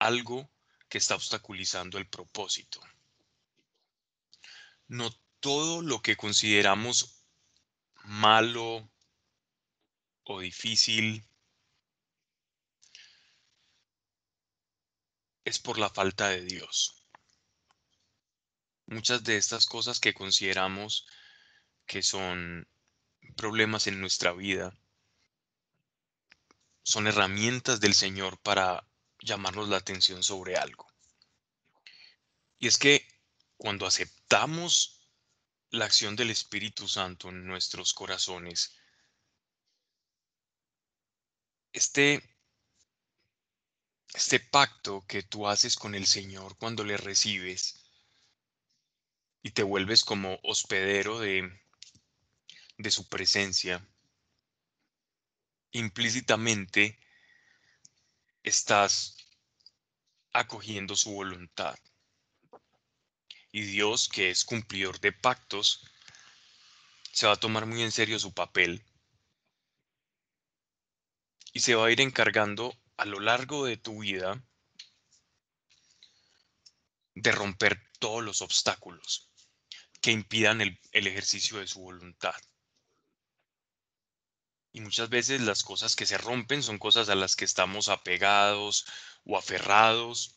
algo que está obstaculizando el propósito. No todo lo que consideramos malo o difícil es por la falta de Dios. Muchas de estas cosas que consideramos que son problemas en nuestra vida son herramientas del Señor para llamarnos la atención sobre algo. Y es que cuando aceptamos la acción del Espíritu Santo en nuestros corazones, este, este pacto que tú haces con el Señor cuando le recibes y te vuelves como hospedero de, de su presencia, implícitamente estás acogiendo su voluntad. Y Dios, que es cumplidor de pactos, se va a tomar muy en serio su papel y se va a ir encargando a lo largo de tu vida de romper todos los obstáculos que impidan el, ejercicio de su voluntad. Y muchas veces las cosas que se rompen son cosas a las que estamos apegados o aferrados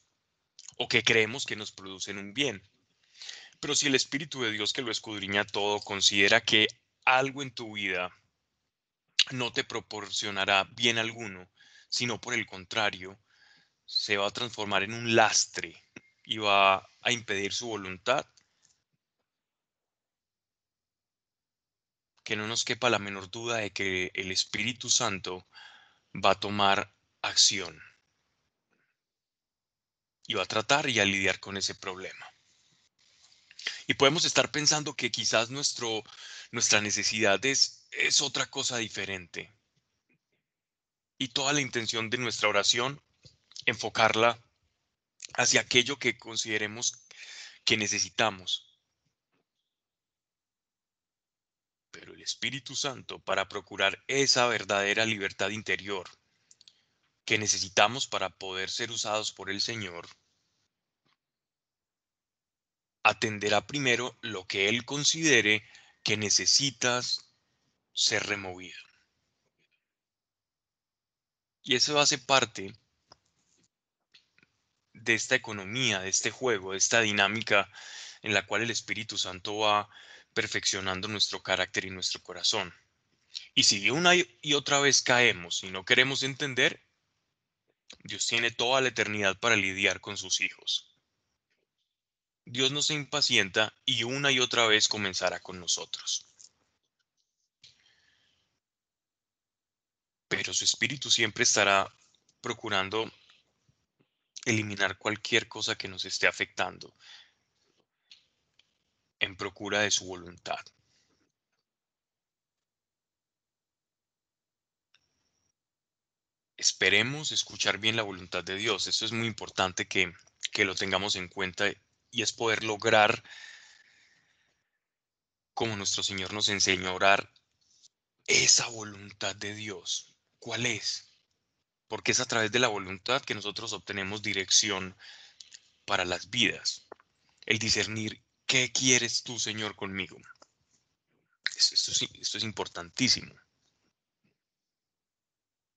o que creemos que nos producen un bien. Pero si el Espíritu de Dios que lo escudriña todo considera que algo en tu vida no te proporcionará bien alguno, sino por el contrario, se va a transformar en un lastre y va a impedir su voluntad, que no nos quepa la menor duda de que el Espíritu Santo va a tomar acción y va a tratar y a lidiar con ese problema. Y podemos estar pensando que quizás nuestro, nuestra necesidad es, es otra cosa diferente. Y toda la intención de nuestra oración, enfocarla hacia aquello que consideremos que necesitamos. Pero el Espíritu Santo, para procurar esa verdadera libertad interior que necesitamos para poder ser usados por el Señor, atenderá primero lo que Él considere que necesitas ser removido. Y eso hace parte de esta economía, de este juego, de esta dinámica en la cual el Espíritu Santo va perfeccionando nuestro carácter y nuestro corazón. Y si una y otra vez caemos y no queremos entender, Dios tiene toda la eternidad para lidiar con sus hijos. Dios no se impacienta y una y otra vez comenzará con nosotros. Pero su espíritu siempre estará procurando eliminar cualquier cosa que nos esté afectando en procura de su voluntad. Esperemos escuchar bien la voluntad de Dios. Eso es muy importante que, que lo tengamos en cuenta y es poder lograr, como nuestro Señor nos enseñó a orar, esa voluntad de Dios. ¿Cuál es? Porque es a través de la voluntad que nosotros obtenemos dirección para las vidas. El discernir, ¿qué quieres tú, Señor, conmigo? Esto, esto es importantísimo.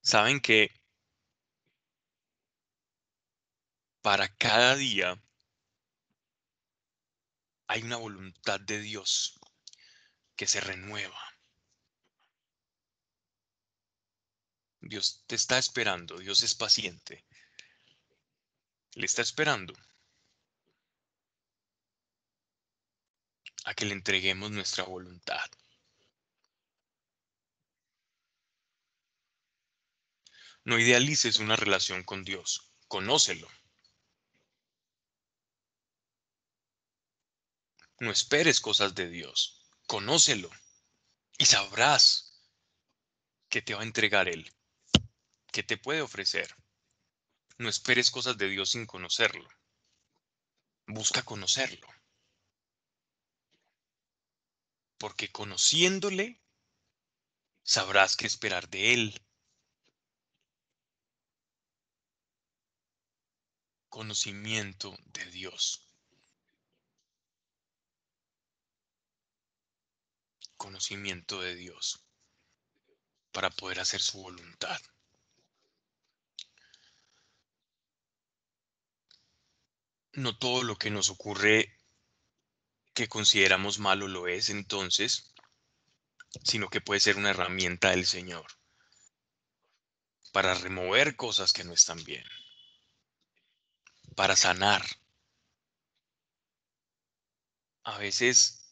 Saben que para cada día hay una voluntad de Dios que se renueva. Dios te está esperando, Dios es paciente. Le está esperando a que le entreguemos nuestra voluntad. No idealices una relación con Dios, conócelo. No esperes cosas de Dios. Conócelo y sabrás que te va a entregar Él, que te puede ofrecer. No esperes cosas de Dios sin conocerlo. Busca conocerlo. Porque conociéndole, sabrás qué esperar de Él. conocimiento de Dios. Conocimiento de Dios para poder hacer su voluntad. No todo lo que nos ocurre que consideramos malo lo es entonces, sino que puede ser una herramienta del Señor para remover cosas que no están bien, para sanar. A veces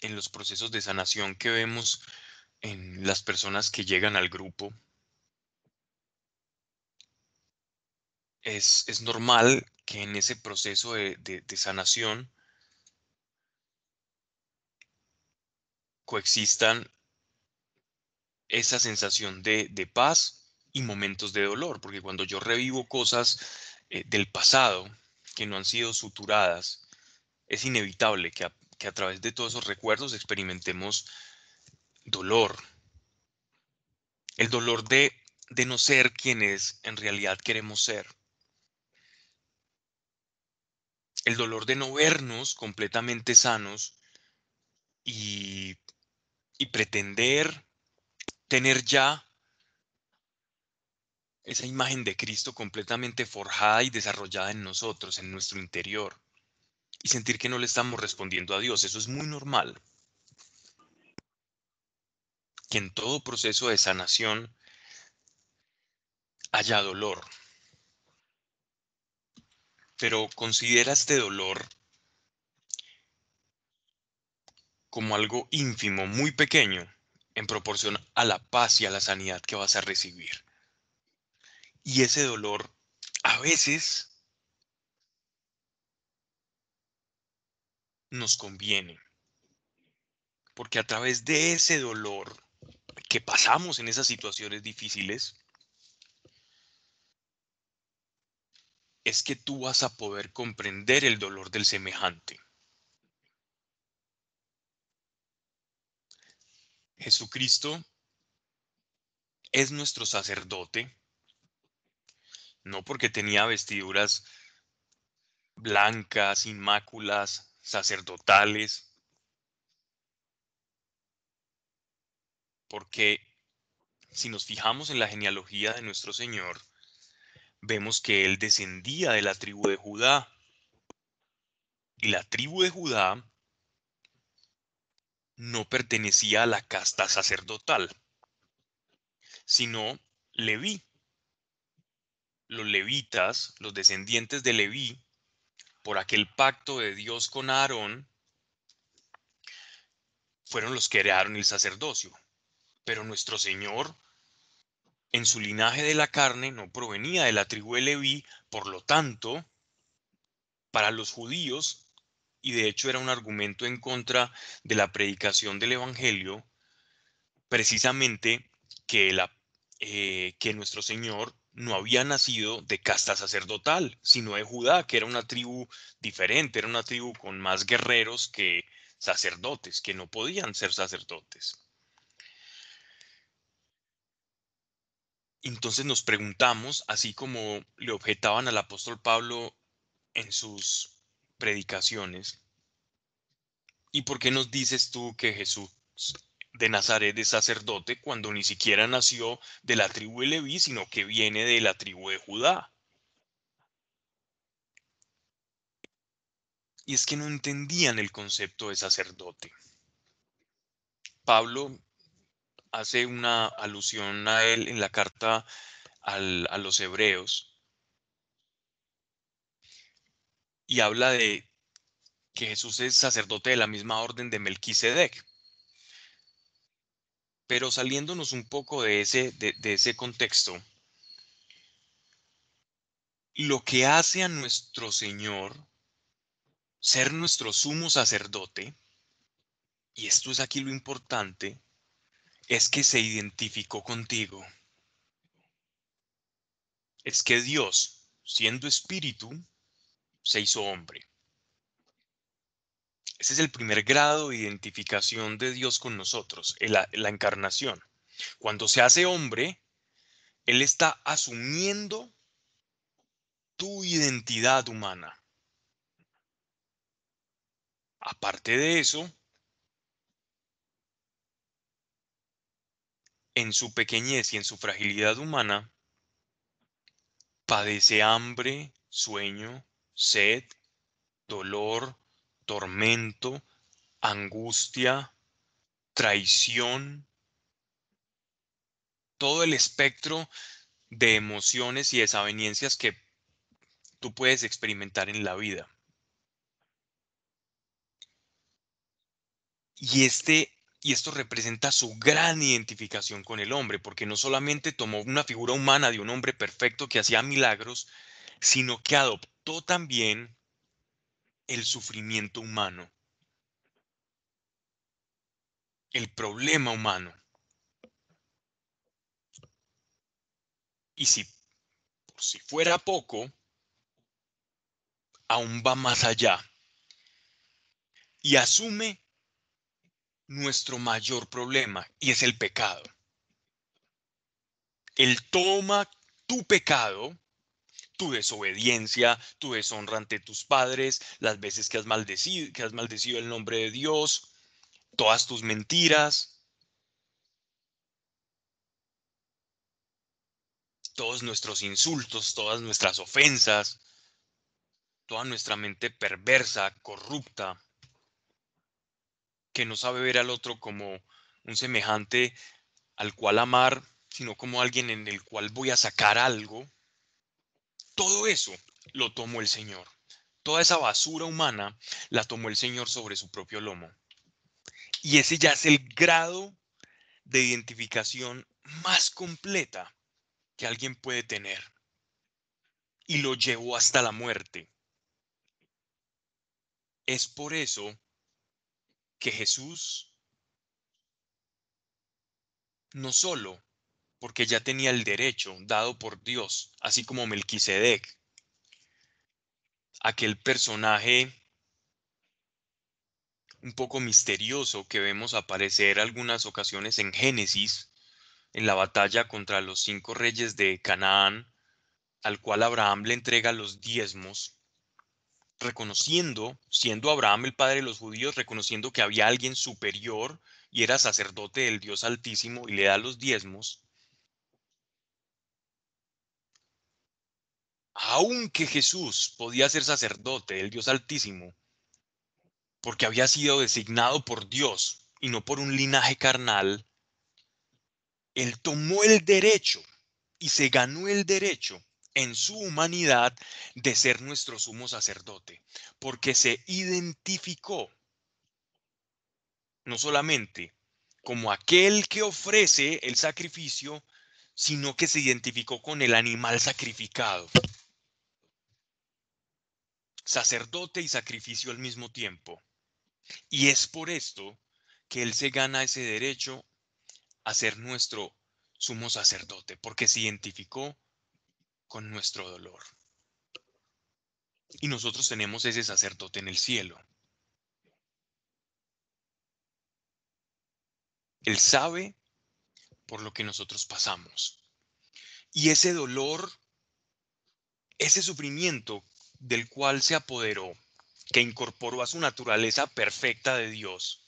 en los procesos de sanación que vemos en las personas que llegan al grupo, es, normal que en ese proceso de, de sanación coexistan esa sensación de, paz y momentos de dolor, porque cuando yo revivo cosas eh, del pasado que no han sido suturadas, es inevitable que a, que a través de todos esos recuerdos experimentemos dolor. El dolor de, de no ser quienes en realidad queremos ser. El dolor de no vernos completamente sanos y y pretender tener ya esa imagen de Cristo completamente forjada y desarrollada en nosotros, en nuestro interior, y sentir que no le estamos respondiendo a Dios. Eso es muy normal. Que en todo proceso de sanación haya dolor. Pero considera este dolor como algo ínfimo, muy pequeño, en proporción a la paz y a la sanidad que vas a recibir. Y ese dolor a veces nos conviene, porque a través de ese dolor que pasamos en esas situaciones difíciles, es que tú vas a poder comprender el dolor del semejante. Jesucristo es nuestro sacerdote, no porque tenía vestiduras blancas, inmáculas, sacerdotales, porque si nos fijamos en la genealogía de nuestro Señor, vemos que Él descendía de la tribu de Judá. Y la tribu de Judá no pertenecía a la casta sacerdotal, sino Leví. Los levitas, los descendientes de Leví, por aquel pacto de Dios con Aarón, fueron los que crearon el sacerdocio. Pero nuestro Señor, en su linaje de la carne, no provenía de la tribu de Leví, por lo tanto, para los judíos, y de hecho era un argumento en contra de la predicación del Evangelio, precisamente que, la, eh, que nuestro Señor no había nacido de casta sacerdotal, sino de Judá, que era una tribu diferente, era una tribu con más guerreros que sacerdotes, que no podían ser sacerdotes. Entonces nos preguntamos, así como le objetaban al apóstol Pablo en sus predicaciones. ¿Y por qué nos dices tú que Jesús de Nazaret es sacerdote cuando ni siquiera nació de la tribu de Leví, sino que viene de la tribu de Judá? Y es que no entendían el concepto de sacerdote. Pablo hace una alusión a él en la carta a los hebreos, y habla de que Jesús es sacerdote de la misma orden de Melquisedec. Pero saliéndonos un poco de ese, de, de ese contexto, lo que hace a nuestro Señor ser nuestro sumo sacerdote, y esto es aquí lo importante, es que se identificó contigo. Es que Dios, siendo espíritu, se hizo hombre. Ese es el primer grado de identificación de Dios con nosotros, la, la encarnación. Cuando se hace hombre, Él está asumiendo tu identidad humana. Aparte de eso, en su pequeñez y en su fragilidad humana, padece hambre, sueño, sed, dolor, tormento, angustia, traición, todo el espectro de emociones y desavenencias que tú puedes experimentar en la vida. Y este y esto representa su gran identificación con el hombre, porque no solamente tomó una figura humana de un hombre perfecto que hacía milagros, sino que adoptó también el sufrimiento humano, el problema humano. Y si, por si fuera poco, aún va más allá y asume nuestro mayor problema y es el pecado. Él toma tu pecado, tu desobediencia, tu deshonra ante tus padres, las veces que has maldecido, que has maldecido el nombre de Dios, todas tus mentiras, todos nuestros insultos, todas nuestras ofensas, toda nuestra mente perversa, corrupta, que no sabe ver al otro como un semejante al cual amar, sino como alguien en el cual voy a sacar algo. Todo eso lo tomó el Señor. Toda esa basura humana la tomó el Señor sobre su propio lomo. Y ese ya es el grado de identificación más completa que alguien puede tener. Y lo llevó hasta la muerte. Es por eso que Jesús no solo porque ya tenía el derecho dado por Dios, así como Melquisedec, aquel personaje un poco misterioso que vemos aparecer algunas ocasiones en Génesis, en la batalla contra los cinco reyes de Canaán, al cual Abraham le entrega los diezmos, reconociendo, siendo Abraham el padre de los judíos, reconociendo que había alguien superior y era sacerdote del Dios Altísimo y le da los diezmos, aunque Jesús podía ser sacerdote del Dios Altísimo, porque había sido designado por Dios y no por un linaje carnal, él tomó el derecho y se ganó el derecho en su humanidad de ser nuestro sumo sacerdote, porque se identificó no solamente como aquel que ofrece el sacrificio, sino que se identificó con el animal sacrificado. Sacerdote y sacrificio al mismo tiempo. Y es por esto que Él se gana ese derecho a ser nuestro sumo sacerdote, porque se identificó con nuestro dolor. Y nosotros tenemos ese sacerdote en el cielo. Él sabe por lo que nosotros pasamos. Y ese dolor, ese sufrimiento del cual se apoderó, que incorporó a su naturaleza perfecta de Dios,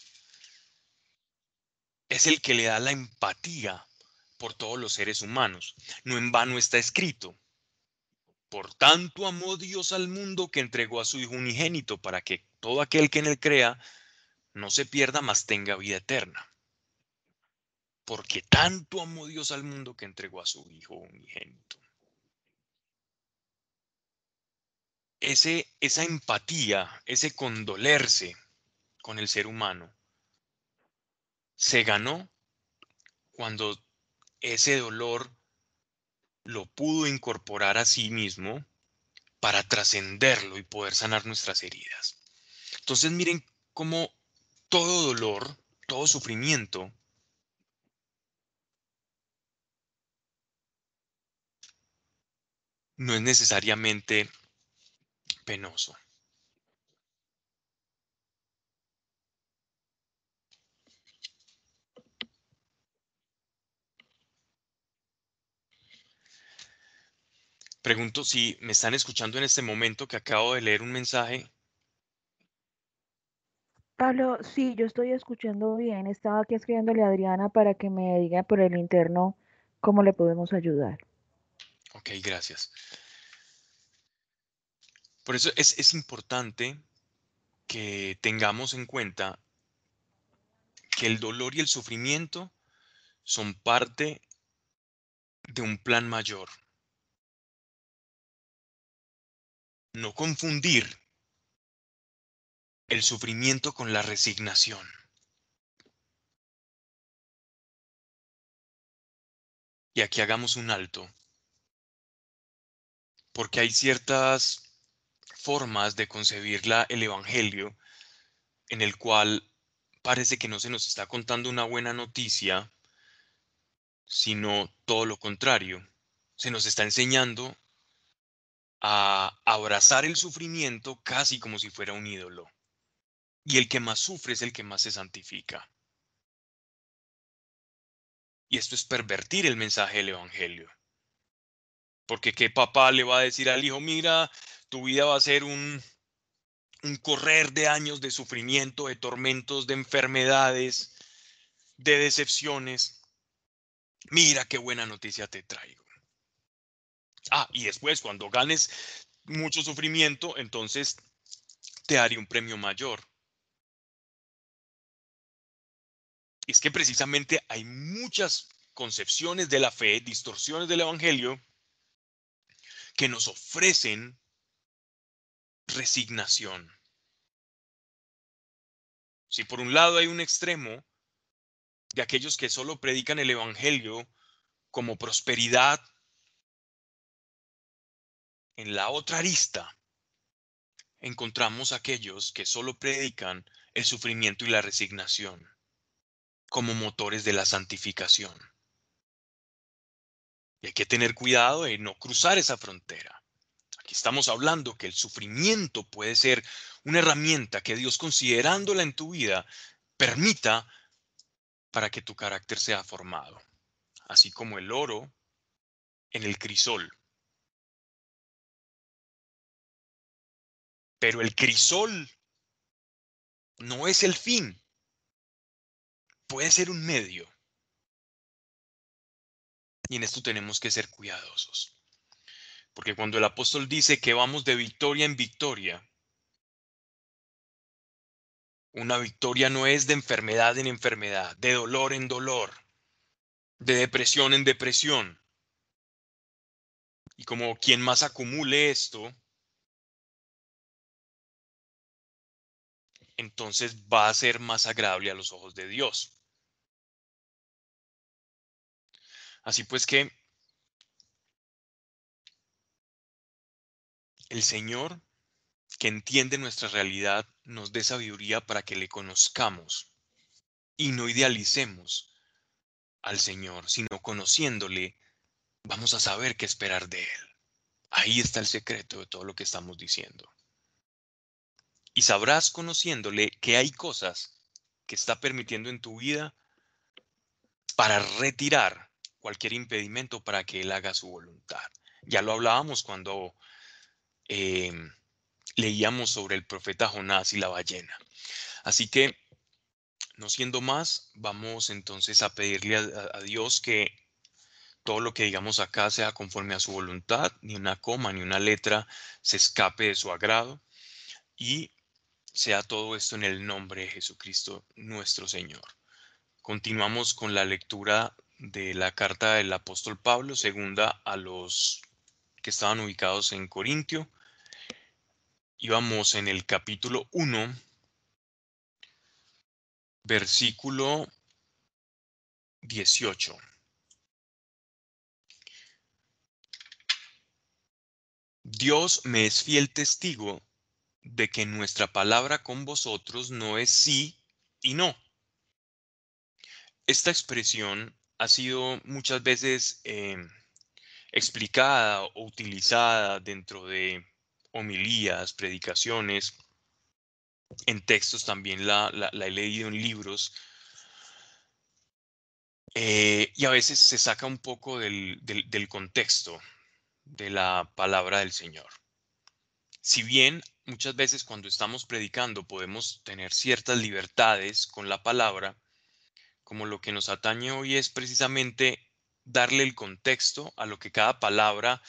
es el que le da la empatía por todos los seres humanos. No en vano está escrito. Por tanto amó Dios al mundo que entregó a su Hijo unigénito para que todo aquel que en él crea no se pierda, mas tenga vida eterna. Porque tanto amó Dios al mundo que entregó a su Hijo unigénito. Ese, esa empatía, ese condolerse con el ser humano, se ganó cuando ese dolor lo pudo incorporar a sí mismo para trascenderlo y poder sanar nuestras heridas. Entonces miren cómo todo dolor, todo sufrimiento, no es necesariamente penoso. Pregunto si me están escuchando en este momento que acabo de leer un mensaje. Pablo, sí, yo estoy escuchando bien. Estaba aquí escribiéndole a Adriana para que me diga por el interno cómo le podemos ayudar. Ok, gracias. Por eso es, es importante que tengamos en cuenta que el dolor y el sufrimiento son parte de un plan mayor. No confundir el sufrimiento con la resignación. Y aquí hagamos un alto, porque hay ciertas formas de concebir la, el Evangelio en el cual parece que no se nos está contando una buena noticia, sino todo lo contrario. Se nos está enseñando a abrazar el sufrimiento casi como si fuera un ídolo. Y el que más sufre es el que más se santifica. Y esto es pervertir el mensaje del Evangelio. Porque qué papá le va a decir al hijo, mira, tu vida va a ser un, un correr de años de sufrimiento, de tormentos, de enfermedades, de decepciones. Mira qué buena noticia te traigo. Ah, y después cuando ganes mucho sufrimiento, entonces te haré un premio mayor. es que precisamente hay muchas concepciones de la fe, distorsiones del Evangelio, que nos ofrecen resignación. Si por un lado hay un extremo de aquellos que solo predican el Evangelio como prosperidad, en la otra arista encontramos aquellos que solo predican el sufrimiento y la resignación como motores de la santificación. Y hay que tener cuidado de no cruzar esa frontera. Aquí estamos hablando que el sufrimiento puede ser una herramienta que Dios, considerándola en tu vida, permita para que tu carácter sea formado, así como el oro en el crisol. Pero el crisol no es el fin puede ser un medio. Y en esto tenemos que ser cuidadosos. Porque cuando el apóstol dice que vamos de victoria en victoria, una victoria no es de enfermedad en enfermedad, de dolor en dolor, de depresión en depresión. Y como quien más acumule esto, entonces va a ser más agradable a los ojos de Dios. Así pues que el Señor, que entiende nuestra realidad, nos dé sabiduría para que le conozcamos y no idealicemos al Señor, sino conociéndole, vamos a saber qué esperar de Él. Ahí está el secreto de todo lo que estamos diciendo. Y sabrás conociéndole que hay cosas que está permitiendo en tu vida para retirar cualquier impedimento para que Él haga su voluntad. Ya lo hablábamos cuando em, leíamos sobre el profeta Jonás y la ballena. Así que, no siendo más, vamos entonces a pedirle a Dios que todo lo que digamos acá sea conforme a su voluntad, ni una coma, ni una letra se escape de su agrado y sea todo esto en el nombre de Jesucristo nuestro Señor. Continuamos con la lectura de la carta del apóstol Pablo, segunda a los que estaban ubicados en Corintio. Íbamos en el capítulo 1, versículo 18. Dios me es fiel testigo de que nuestra palabra con vosotros no es sí y no. Esta expresión ha sido muchas veces em, explicada o utilizada dentro de homilías, predicaciones, en textos también la, he leído en libros. Eh, y a veces se saca un poco del, del contexto. de la palabra del Señor. Si bien muchas veces cuando estamos predicando podemos tener ciertas libertades con la palabra, como lo que nos atañe hoy es precisamente darle el contexto a lo que cada palabra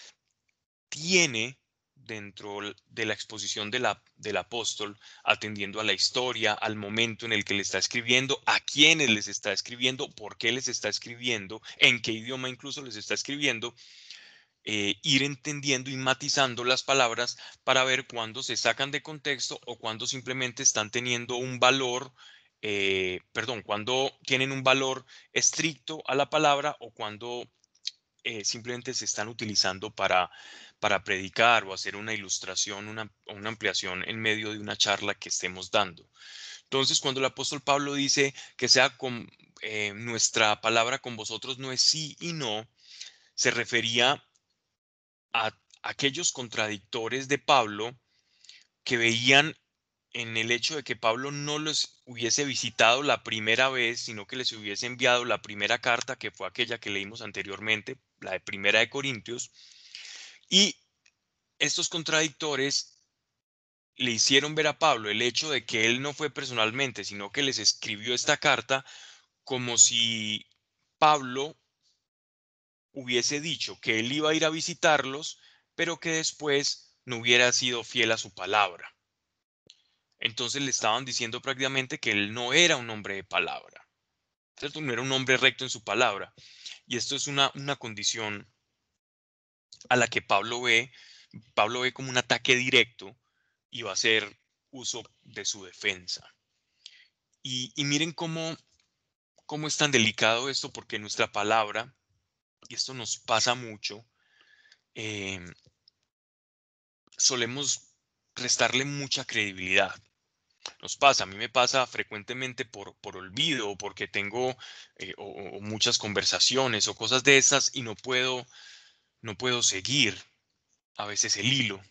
tiene dentro de la exposición del apóstol, atendiendo a la historia, al momento en el que le está escribiendo, a quiénes les está escribiendo, por qué les está escribiendo, en qué idioma incluso les está escribiendo, eh, ir entendiendo y matizando las palabras para ver cuándo se sacan de contexto o cuándo simplemente están teniendo un valor, eh, perdón, cuando tienen un valor estricto a la palabra o cuando eh, simplemente se están utilizando para, para predicar o hacer una ilustración, una, una ampliación en medio de una charla que estemos dando. Entonces, cuando el apóstol Pablo dice que sea con nuestra palabra con vosotros no es sí y no, se refería a aquellos contradictores de Pablo que veían en el hecho de que Pablo no los hubiese visitado la primera vez, sino que les hubiese enviado la primera carta, que fue aquella que leímos anteriormente, la de Primera de Corintios, y estos contradictores le hicieron ver a Pablo el hecho de que él no fue personalmente, sino que les escribió esta carta como si Pablo hubiese dicho que él iba a ir a visitarlos, pero que después no hubiera sido fiel a su palabra. Entonces le estaban diciendo prácticamente que él no era un hombre de palabra, ¿cierto? No era un hombre recto en su palabra. Y esto es una, una condición a la que Pablo ve, Pablo ve como un ataque directo y va a hacer uso de su defensa. Y, miren cómo, cómo es tan delicado esto, porque nuestra palabra y esto nos pasa mucho, em, solemos restarle mucha credibilidad. Nos pasa, a mí me pasa frecuentemente por, por olvido porque tengo eh, o, muchas conversaciones o cosas de esas y no puedo, no puedo seguir a veces el hilo.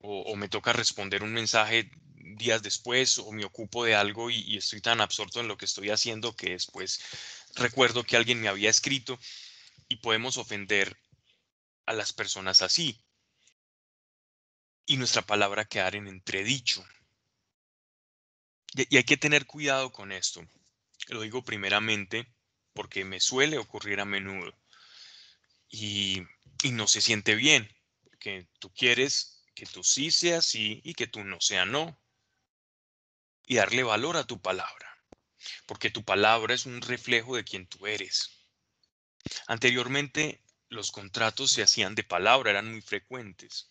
O, me toca responder un mensaje días después o me ocupo de algo y estoy tan absorto en lo que estoy haciendo que después recuerdo que alguien me había escrito y podemos ofender a las personas así. Y nuestra palabra quedar en entredicho. Y, hay que tener cuidado con esto. Lo digo primeramente porque me suele ocurrir a menudo. Y, y no se siente bien. Que tú quieres que tú sí sea sí y que tú no sea no. Y darle valor a tu palabra porque tu palabra es un reflejo de quien tú eres. Anteriormente, los contratos se hacían de palabra, eran muy frecuentes.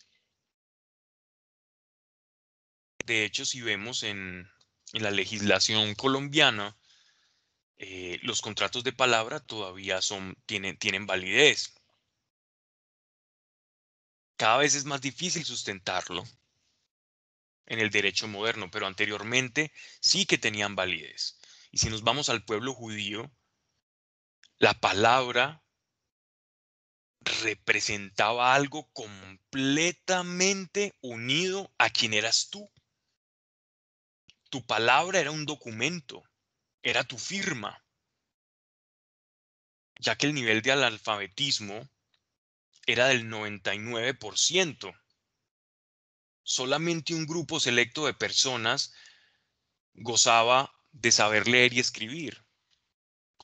De hecho, si vemos en, la legislación colombiana, eh, los contratos de palabra todavía son, tienen, tienen validez. Cada vez es más difícil sustentarlo en el derecho moderno, pero anteriormente sí que tenían validez. Y si nos vamos al pueblo judío, la palabra representaba algo completamente unido a quien eras tú. Tu palabra era un documento, era tu firma, ya que el nivel de analfabetismo era del 99%. Solamente un grupo selecto de personas gozaba de saber leer y escribir.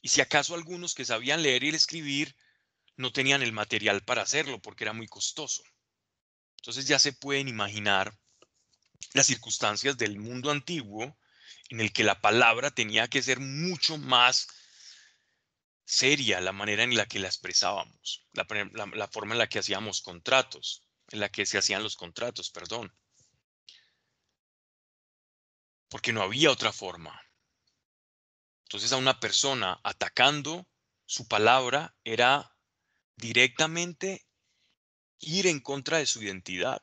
Y si acaso algunos que sabían leer y escribir no tenían el material para hacerlo porque era muy costoso. Entonces ya se pueden imaginar las circunstancias del mundo antiguo en el que la palabra tenía que ser mucho más seria la manera en la que la expresábamos, la, forma en la que hacíamos contratos, en la que se hacían los contratos, perdón. Porque no había otra forma. Entonces a una persona atacando su palabra era directamente ir en contra de su identidad.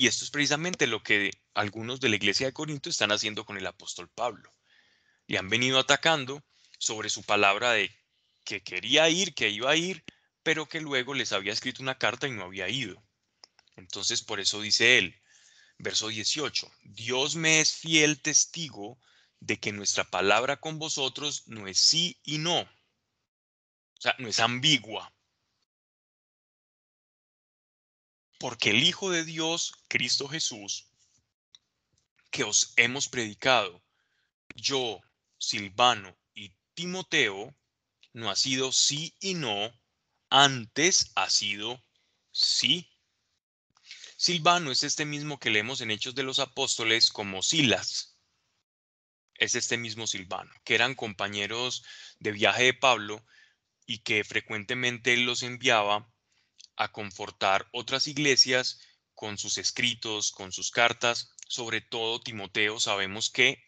Y esto es precisamente lo que algunos de la iglesia de Corinto están haciendo con el apóstol Pablo. Le han venido atacando sobre su palabra de que quería ir, que iba a ir, pero que luego les había escrito una carta y no había ido. Entonces por eso dice él, verso 18, Dios me es fiel testigo de que nuestra palabra con vosotros no es sí y no. O sea, no es ambigua. Porque el Hijo de Dios, Cristo Jesús, que os hemos predicado, yo, Silvano y Timoteo, no ha sido sí y no, antes ha sido sí. Silvano es este mismo que leemos en Hechos de los Apóstoles como Silas. Es este mismo Silvano, que eran compañeros de viaje de Pablo y que frecuentemente los enviaba a confortar otras iglesias con sus escritos, con sus cartas. Sobre todo Timoteo sabemos que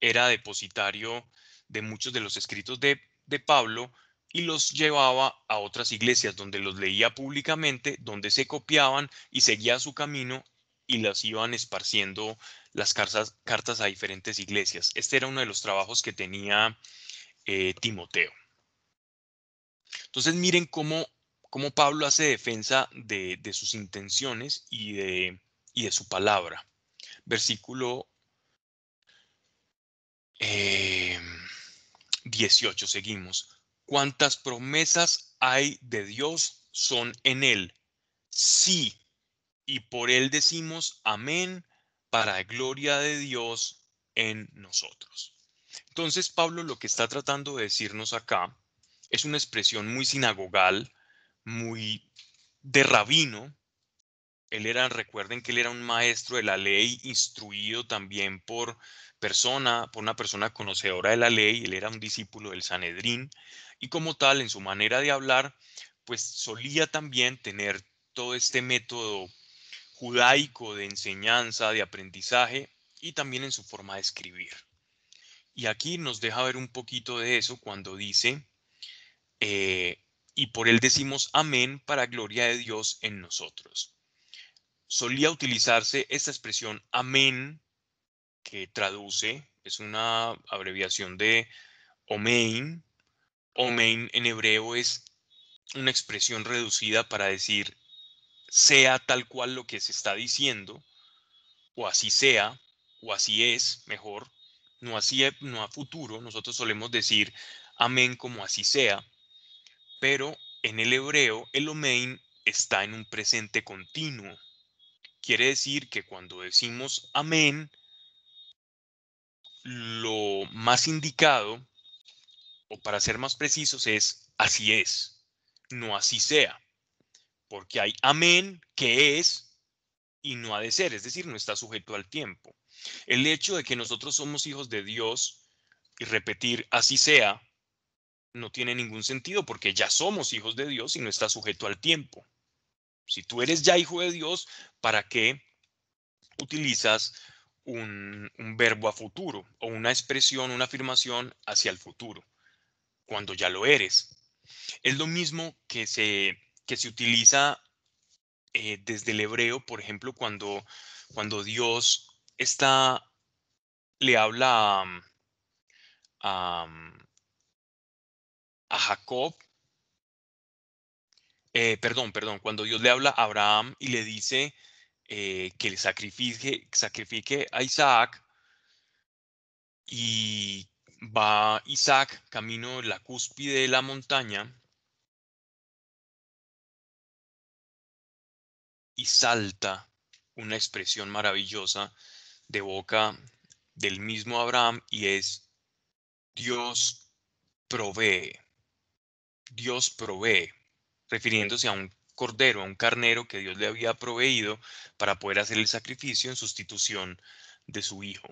era depositario de muchos de los escritos de, de Pablo y los llevaba a otras iglesias donde los leía públicamente, donde se copiaban y seguía su camino y las iban esparciendo las cartas, cartas a diferentes iglesias. Este era uno de los trabajos que tenía eh, Timoteo. Entonces miren cómo, cómo Pablo hace defensa de, sus intenciones y de, y de, su palabra. Versículo 18, eh, seguimos. ¿Cuántas promesas hay de Dios son en Él? Sí, y por Él decimos amén para gloria de Dios en nosotros. Entonces Pablo lo que está tratando de decirnos acá es una expresión muy sinagogal, muy de rabino. Él era, recuerden que él era un maestro de la ley, instruido también por persona, por una persona conocedora de la ley, él era un discípulo del Sanedrín y como tal en su manera de hablar, pues solía también tener todo este método judaico de enseñanza, de aprendizaje y también en su forma de escribir. Y aquí nos deja ver un poquito de eso cuando dice, eh, y por él decimos amén para gloria de Dios en nosotros. Solía utilizarse esta expresión amén, que traduce, es una abreviación de omein, Omein en hebreo es una expresión reducida para decir sea tal cual lo que se está diciendo, o así sea, o así es, mejor, no así, no a futuro, nosotros solemos decir amén como así sea, pero en el hebreo el omein está en un presente continuo. Quiere decir que cuando decimos amén, lo más indicado o para ser más precisos, es así es, no así sea, porque hay amén que es y no ha de ser, es decir, no está sujeto al tiempo. El hecho de que nosotros somos hijos de Dios y repetir así sea no tiene ningún sentido porque ya somos hijos de Dios y no está sujeto al tiempo. Si tú eres ya hijo de Dios, ¿para qué utilizas un, verbo a futuro o una expresión, una afirmación hacia el futuro? cuando ya lo eres. Es lo mismo que se, que se utiliza eh, desde el hebreo, por ejemplo, cuando, cuando Dios está, le habla a, Jacob, eh, perdón, perdón, cuando Dios le habla a Abraham y le dice eh, que le sacrifique, sacrifique a Isaac y va Isaac camino la cúspide de la montaña y salta una expresión maravillosa de boca del mismo Abraham y es Dios provee. Dios provee, refiriéndose a un cordero, a un carnero que Dios le había proveído para poder hacer el sacrificio en sustitución de su hijo.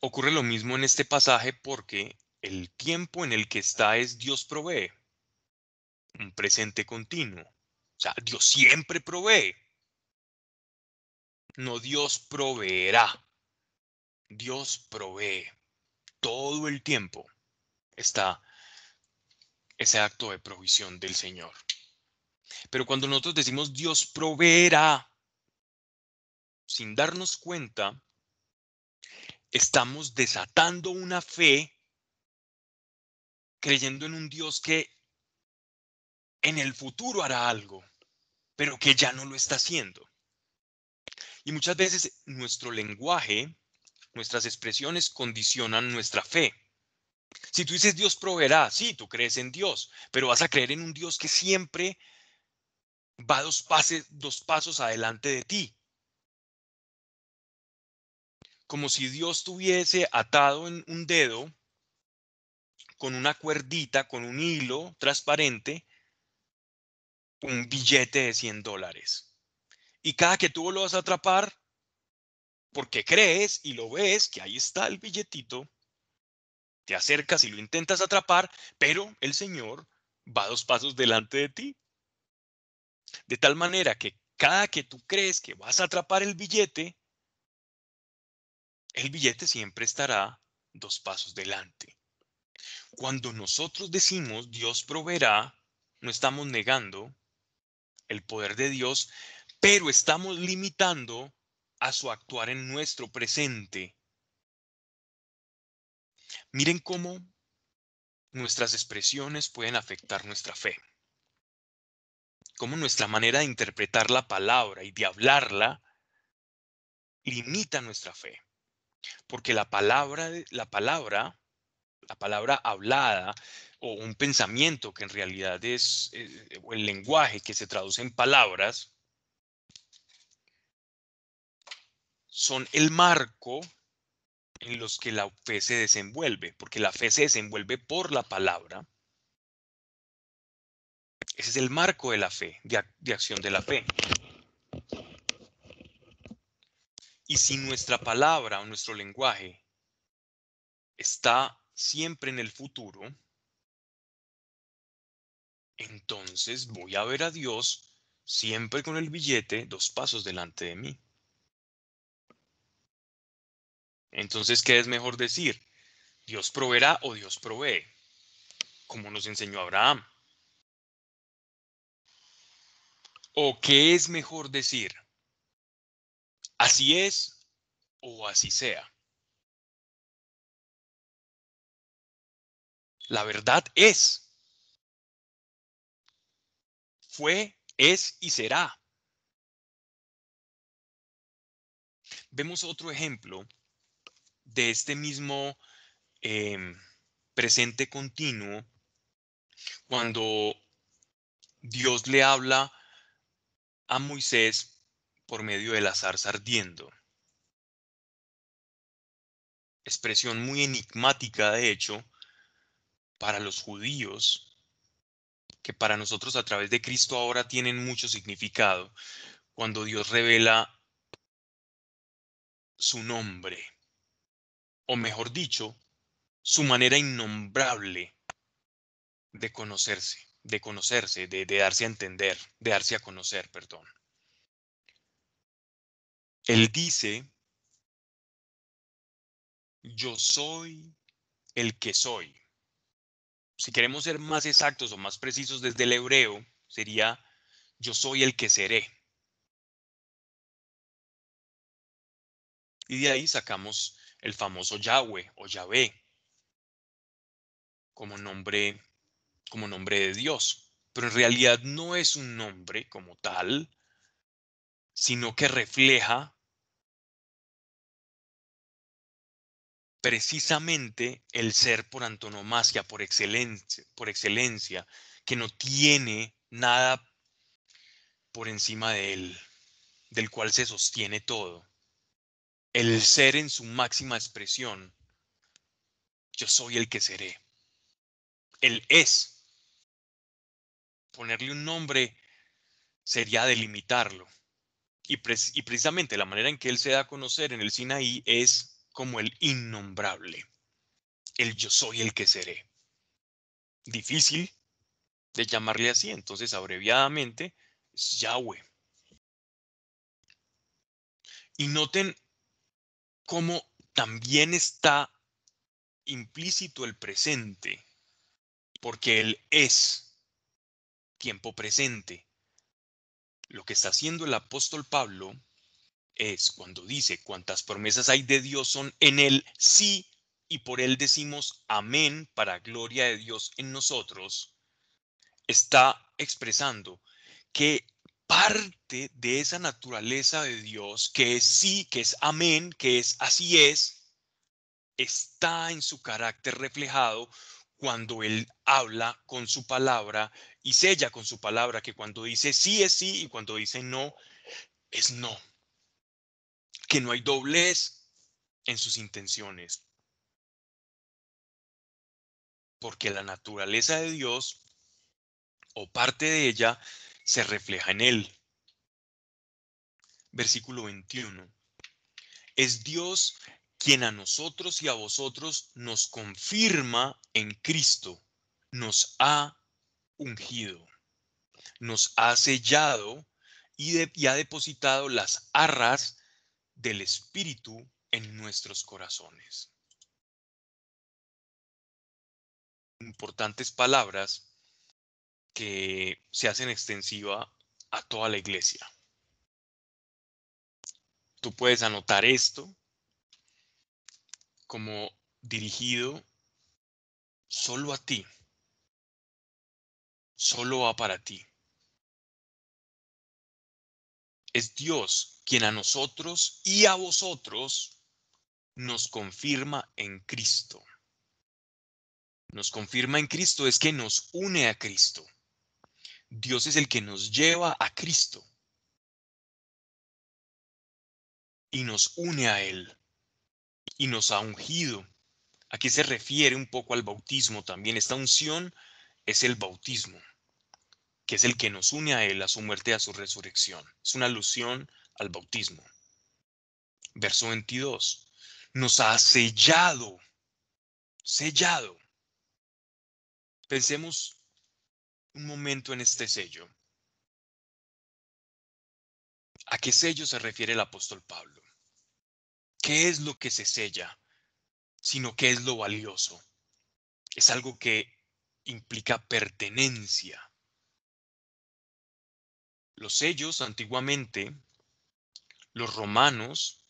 Ocurre lo mismo en este pasaje porque el tiempo en el que está es Dios provee. Un presente continuo. O sea, Dios siempre provee. No Dios proveerá. Dios provee. Todo el tiempo está ese acto de provisión del Señor. Pero cuando nosotros decimos Dios proveerá, sin darnos cuenta, estamos desatando una fe creyendo en un Dios que en el futuro hará algo, pero que ya no lo está haciendo. Y muchas veces nuestro lenguaje, nuestras expresiones condicionan nuestra fe. Si tú dices Dios proveerá, sí, tú crees en Dios, pero vas a creer en un Dios que siempre va dos, pases, dos pasos adelante de ti. Como si Dios tuviese atado en un dedo con una cuerdita, con un hilo transparente, un billete de 100 dólares. Y cada que tú lo vas a atrapar, porque crees y lo ves que ahí está el billetito, te acercas y lo intentas atrapar, pero el Señor va dos pasos delante de ti. De tal manera que cada que tú crees que vas a atrapar el billete, el billete siempre estará dos pasos delante. Cuando nosotros decimos Dios proveerá, no estamos negando el poder de Dios, pero estamos limitando a su actuar en nuestro presente. Miren cómo nuestras expresiones pueden afectar nuestra fe. Cómo nuestra manera de interpretar la palabra y de hablarla limita nuestra fe. Porque la palabra, la palabra, la palabra hablada o un pensamiento que en realidad es eh, el lenguaje que se traduce en palabras, son el marco en los que la fe se desenvuelve, porque la fe se desenvuelve por la palabra. Ese es el marco de la fe, de, acción de la fe. Y si nuestra palabra o nuestro lenguaje está siempre en el futuro, entonces voy a ver a Dios siempre con el billete dos pasos delante de mí. Entonces, ¿qué es mejor decir? ¿Dios proveerá o Dios provee? Como nos enseñó Abraham. ¿O qué es mejor decir? Así es o así sea. La verdad es. Fue, es y será. Vemos otro ejemplo de este mismo em, presente continuo, cuando Dios le habla a Moisés por medio de la zarza ardiendo. Expresión muy enigmática, de hecho, para los judíos, que para nosotros a través de Cristo ahora tienen mucho significado, cuando Dios revela su nombre o mejor dicho, su manera innombrable de conocerse, de conocerse, de, darse a entender, de darse a conocer, perdón. Él dice, yo soy el que soy. Si queremos ser más exactos o más precisos desde el hebreo, sería, yo soy el que seré. Y de ahí sacamos el famoso Yahweh o Yahvé como nombre, como nombre de Dios. Pero en realidad no es un nombre como tal, sino que refleja precisamente el ser por antonomasia, por excelencia, por excelencia, que no tiene nada por encima de él, del cual se sostiene todo el ser en su máxima expresión. Yo soy el que seré. Él es. Ponerle un nombre sería delimitarlo. Y, precisamente la manera en que él se da a conocer en el Sinaí es como el innombrable. El yo soy el que seré. Difícil de llamarle así, entonces abreviadamente es Yahweh. Y noten como también está implícito el presente, porque él es tiempo presente. Lo que está haciendo el apóstol Pablo es cuando dice cuántas promesas hay de Dios son en él sí y por él decimos amén para gloria de Dios en nosotros, está expresando que parte de esa naturaleza de Dios, que es sí, que es amén, que es así es, está en su carácter reflejado cuando Él habla con su palabra y sella con su palabra que cuando dice sí es sí y cuando dice no es no. Que no hay doblez en sus intenciones. Porque la naturaleza de Dios o parte de ella se refleja en él. Versículo 21. Es Dios quien a nosotros y a vosotros nos confirma en Cristo, nos ha ungido, nos ha sellado y, ha depositado las arras del Espíritu en nuestros corazones. Importantes palabras que se hacen extensiva a toda la iglesia. Tú puedes anotar esto como dirigido solo a ti solo va para ti. Es Dios quien a nosotros y a vosotros nos confirma en Cristo. Nos confirma en Cristo es que nos une a Cristo. Dios es el que nos lleva a Cristo y nos une a Él y nos ha ungido. Aquí se refiere un poco al bautismo también. Esta unción es el bautismo que es el que nos une a Él, a su muerte y a su resurrección. Es una alusión al bautismo. Verso 22. Nos ha sellado, sellado. Pensemos un momento en este sello. ¿A qué sello se refiere el apóstol Pablo? ¿Qué es lo que se sella? Sino qué es lo valioso. Es algo que implica pertenencia los sellos antiguamente, los romanos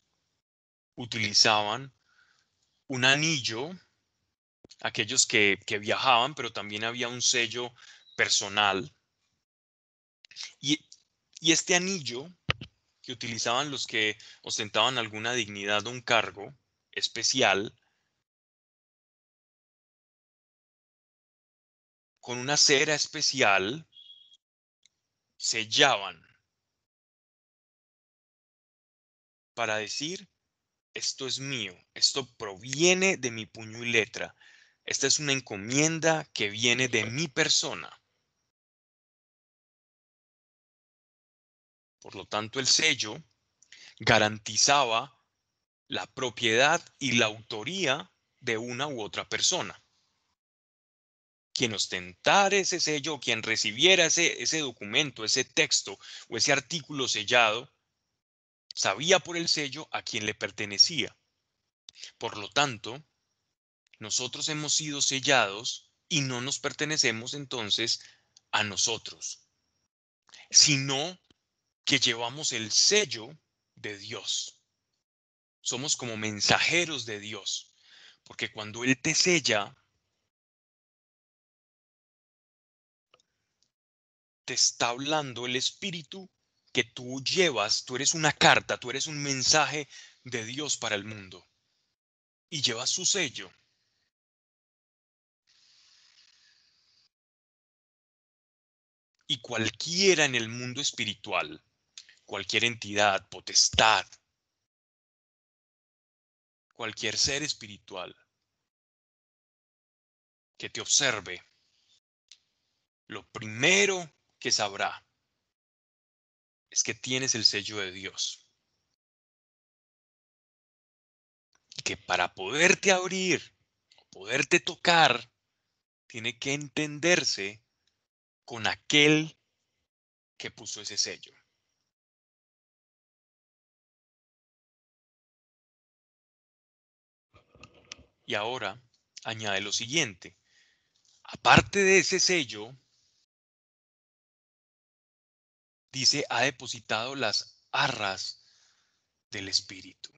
utilizaban un anillo, aquellos que, viajaban, pero también había un sello personal. Y, este anillo que utilizaban los que ostentaban alguna dignidad o un cargo especial, con una cera especial, sellaban para decir, esto es mío, esto proviene de mi puño y letra, esta es una encomienda que viene de mi persona. Por lo tanto, el sello garantizaba la propiedad y la autoría de una u otra persona quien ostentara ese sello, quien recibiera ese, ese documento, ese texto o ese artículo sellado, sabía por el sello a quien le pertenecía. Por lo tanto, nosotros hemos sido sellados y no nos pertenecemos entonces a nosotros, sino que llevamos el sello de Dios. Somos como mensajeros de Dios, porque cuando Él te sella, te está hablando el Espíritu que tú llevas, tú eres una carta, tú eres un mensaje de Dios para el mundo. Y llevas su sello. Y cualquiera en el mundo espiritual, cualquier entidad, potestad, cualquier ser espiritual que te observe, lo primero que sabrá es que tienes el sello de Dios. Y que para poderte abrir, poderte tocar, tiene que entenderse con aquel que puso ese sello. Y ahora añade lo siguiente. Aparte de ese sello, dice, ha depositado las arras del Espíritu.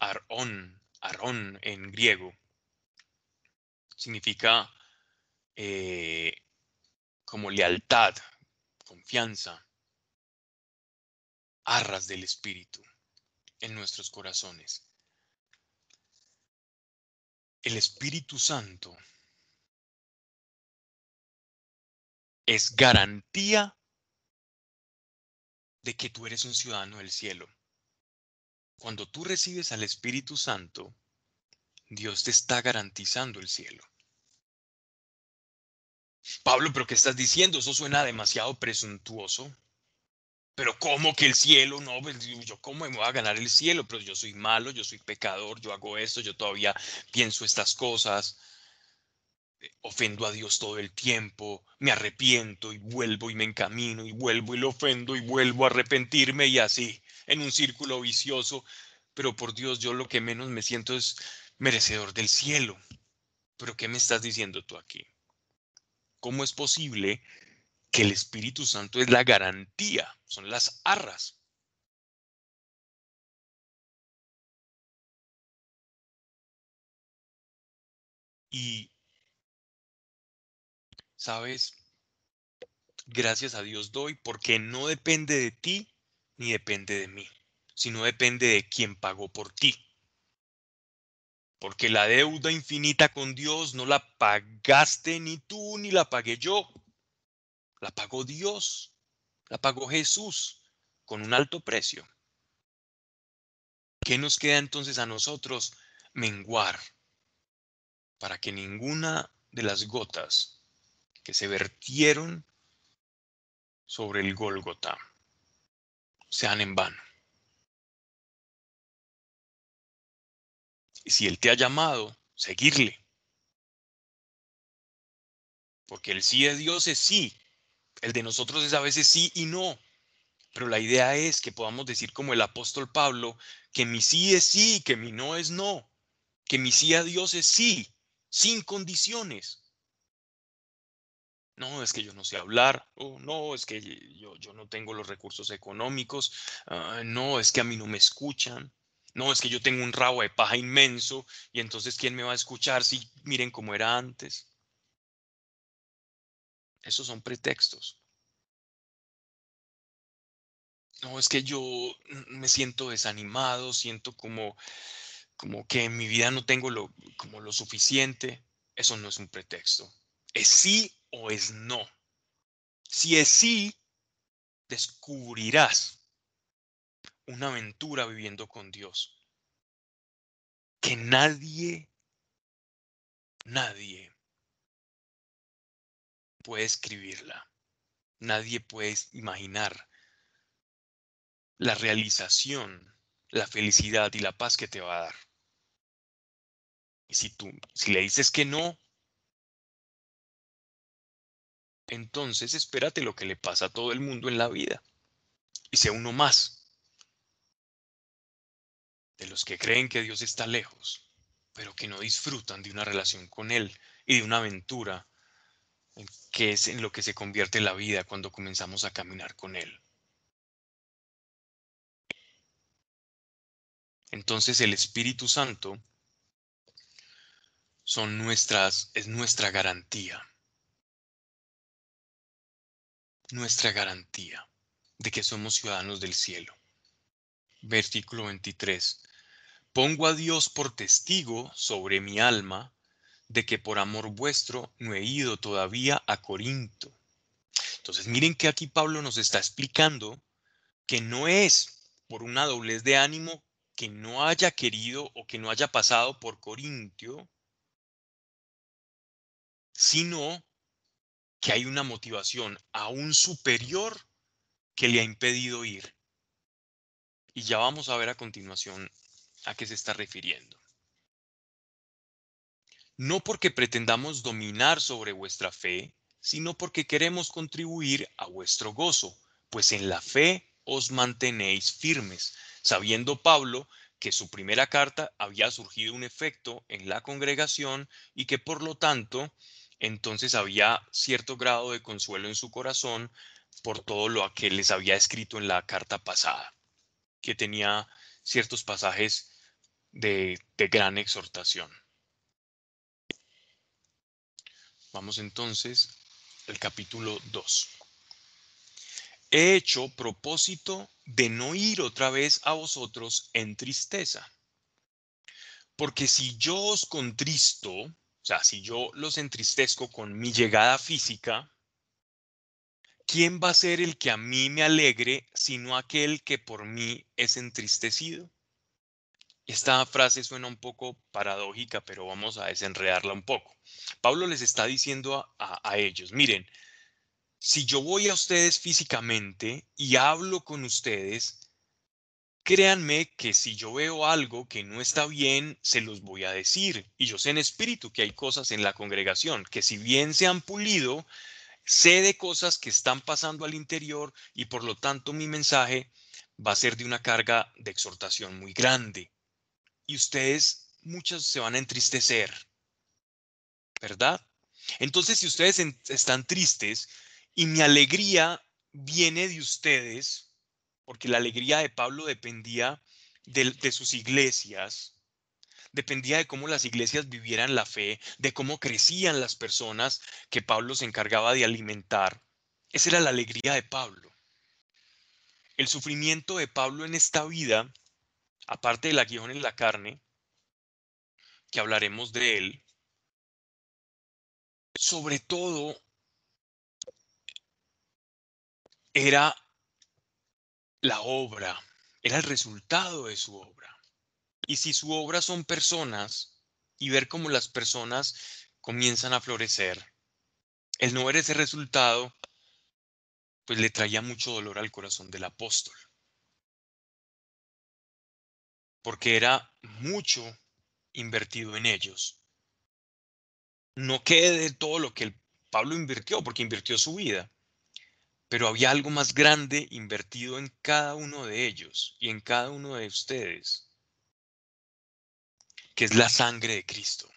Arón, Arón en griego, significa eh, como lealtad, confianza, arras del Espíritu en nuestros corazones. el Espíritu Santo es garantía de que tú eres un ciudadano del cielo. Cuando tú recibes al Espíritu Santo, Dios te está garantizando el cielo. Pablo, pero ¿qué estás diciendo? Eso suena demasiado presuntuoso. Pero ¿cómo que el cielo? No, pues, yo cómo me voy a ganar el cielo, pero yo soy malo, yo soy pecador, yo hago esto, yo todavía pienso estas cosas, ofendo a Dios todo el tiempo, me arrepiento y vuelvo y me encamino y vuelvo y lo ofendo y vuelvo a arrepentirme y así, en un círculo vicioso. Pero por Dios, yo lo que menos me siento es merecedor del cielo. Pero ¿qué me estás diciendo tú aquí? ¿Cómo es posible que el Espíritu Santo es la garantía, son las arras? Y, ¿sabes? Gracias a Dios doy porque no depende de ti ni depende de mí, sino depende de quien pagó por ti. Porque la deuda infinita con Dios no la pagaste ni tú ni la pagué yo. La pagó Dios, la pagó Jesús con un alto precio. ¿Qué nos queda entonces a nosotros? Menguar para que ninguna de las gotas que se vertieron sobre el Gólgota sean en vano. Y si Él te ha llamado, seguirle. Porque el sí de Dios es sí. El de nosotros es a veces sí y no. Pero la idea es que podamos decir como el apóstol Pablo, que mi sí es sí, que mi no es no. Que mi sí a Dios es sí, sin condiciones. No, es que yo no sé hablar, no, es que yo, yo no tengo los recursos económicos, ah, no, es que a mí no me escuchan, no, es que yo tengo un rabo de paja inmenso y entonces ¿quién me va a escuchar si miren cómo era antes? Esos son pretextos. No, es que yo me siento desanimado, siento como, como que en mi vida no tengo lo, como lo suficiente. Eso no es un pretexto. Es sí o es no. Si es sí, descubrirás una aventura viviendo con Dios. Que nadie, nadie puede escribirla. Nadie puede imaginar la realización, la felicidad y la paz que te va a dar. Y si tú, si le dices que no, entonces espérate lo que le pasa a todo el mundo en la vida. Y sea uno más de los que creen que Dios está lejos, pero que no disfrutan de una relación con Él y de una aventura que es en lo que se convierte la vida cuando comenzamos a caminar con Él. Entonces el Espíritu Santo son nuestras, es nuestra garantía. Nuestra garantía de que somos ciudadanos del cielo. Versículo 23. Pongo a Dios por testigo sobre mi alma de que por amor vuestro no he ido todavía a Corinto. Entonces miren que aquí Pablo nos está explicando que no es por una doblez de ánimo que no haya querido o que no haya pasado por Corintio, sino que hay una motivación aún superior que le ha impedido ir. Y ya vamos a ver a continuación a qué se está refiriendo. No porque pretendamos dominar sobre vuestra fe, sino porque queremos contribuir a vuestro gozo, pues en la fe os mantenéis firmes, sabiendo Pablo que su primera carta había surgido un efecto en la congregación y que por lo tanto entonces había cierto grado de consuelo en su corazón por todo lo que les había escrito en la carta pasada, que tenía ciertos pasajes de, de gran exhortación. Vamos entonces al capítulo 2. He hecho propósito de no ir otra vez a vosotros en tristeza, Porque si yo os contristo, o sea, si yo los entristezco con mi llegada física, ¿quién va a ser el que a mí me alegre sino aquel que por mí es entristecido? Esta frase suena un poco paradójica, pero vamos a desenredarla un poco. Pablo les está diciendo a, ellos, miren, si yo voy a ustedes físicamente y hablo con ustedes, créanme que si yo veo algo que no está bien, se los voy a decir. Y yo sé en espíritu que hay cosas en la congregación que si bien se han pulido, sé de cosas que están pasando al interior y por lo tanto mi mensaje va a ser de una carga de exhortación muy grande y ustedes, muchos se van a entristecer, ¿verdad? Entonces, si ustedes están tristes y mi alegría viene de ustedes, porque la alegría de Pablo dependía de, de sus iglesias, dependía de cómo las iglesias vivieran la fe, de cómo crecían las personas que Pablo se encargaba de alimentar. Esa era la alegría de Pablo. El sufrimiento de Pablo en esta vida aparte del aguijón en la carne, que hablaremos de él, sobre todo era la obra, era el resultado de su obra. Y si su obra son personas y ver cómo las personas comienzan a florecer, el no ver ese resultado, pues le traía mucho dolor al corazón del apóstol porque era mucho invertido en ellos. No quede de todo lo que el Pablo invirtió, porque invirtió su vida, pero había algo más grande invertido en cada uno de ellos y en cada uno de ustedes, que es la sangre de Cristo.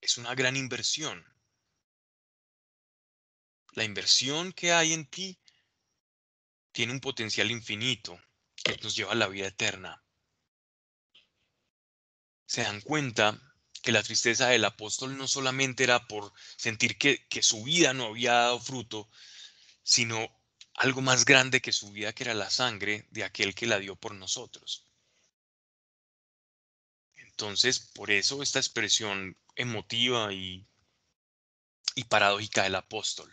Es una gran inversión. La inversión que hay en ti tiene un potencial infinito que nos lleva a la vida eterna se dan cuenta que la tristeza del apóstol no solamente era por sentir que, su vida no había dado fruto, sino algo más grande que su vida, que era la sangre de aquel que la dio por nosotros. Entonces, por eso esta expresión emotiva y, y paradójica del apóstol.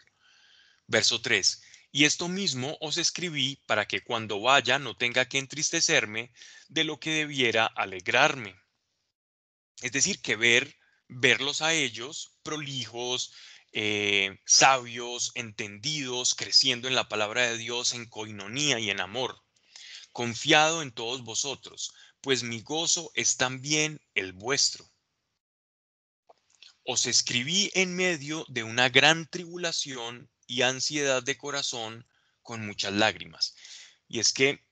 Verso 3. Y esto mismo os escribí para que cuando vaya no tenga que entristecerme de lo que debiera alegrarme es decir, que ver, verlos a ellos prolijos, eh, sabios, entendidos, creciendo en la palabra de Dios, en coinonía y en amor, confiado en todos vosotros, pues mi gozo es también el vuestro. Os escribí en medio de una gran tribulación y ansiedad de corazón con muchas lágrimas. Y es que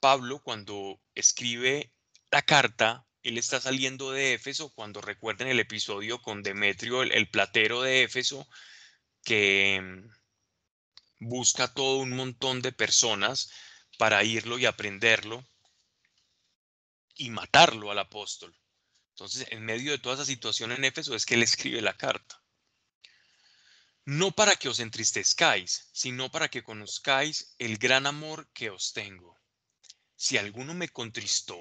Pablo cuando escribe la carta él está saliendo de Éfeso cuando recuerden el episodio con Demetrio, el, platero de Éfeso, que mm, busca todo un montón de personas para irlo y aprenderlo y matarlo al apóstol. Entonces, en medio de toda esa situación en Éfeso es que él escribe la carta. No para que os entristezcáis, sino para que conozcáis el gran amor que os tengo. Si alguno me contristó,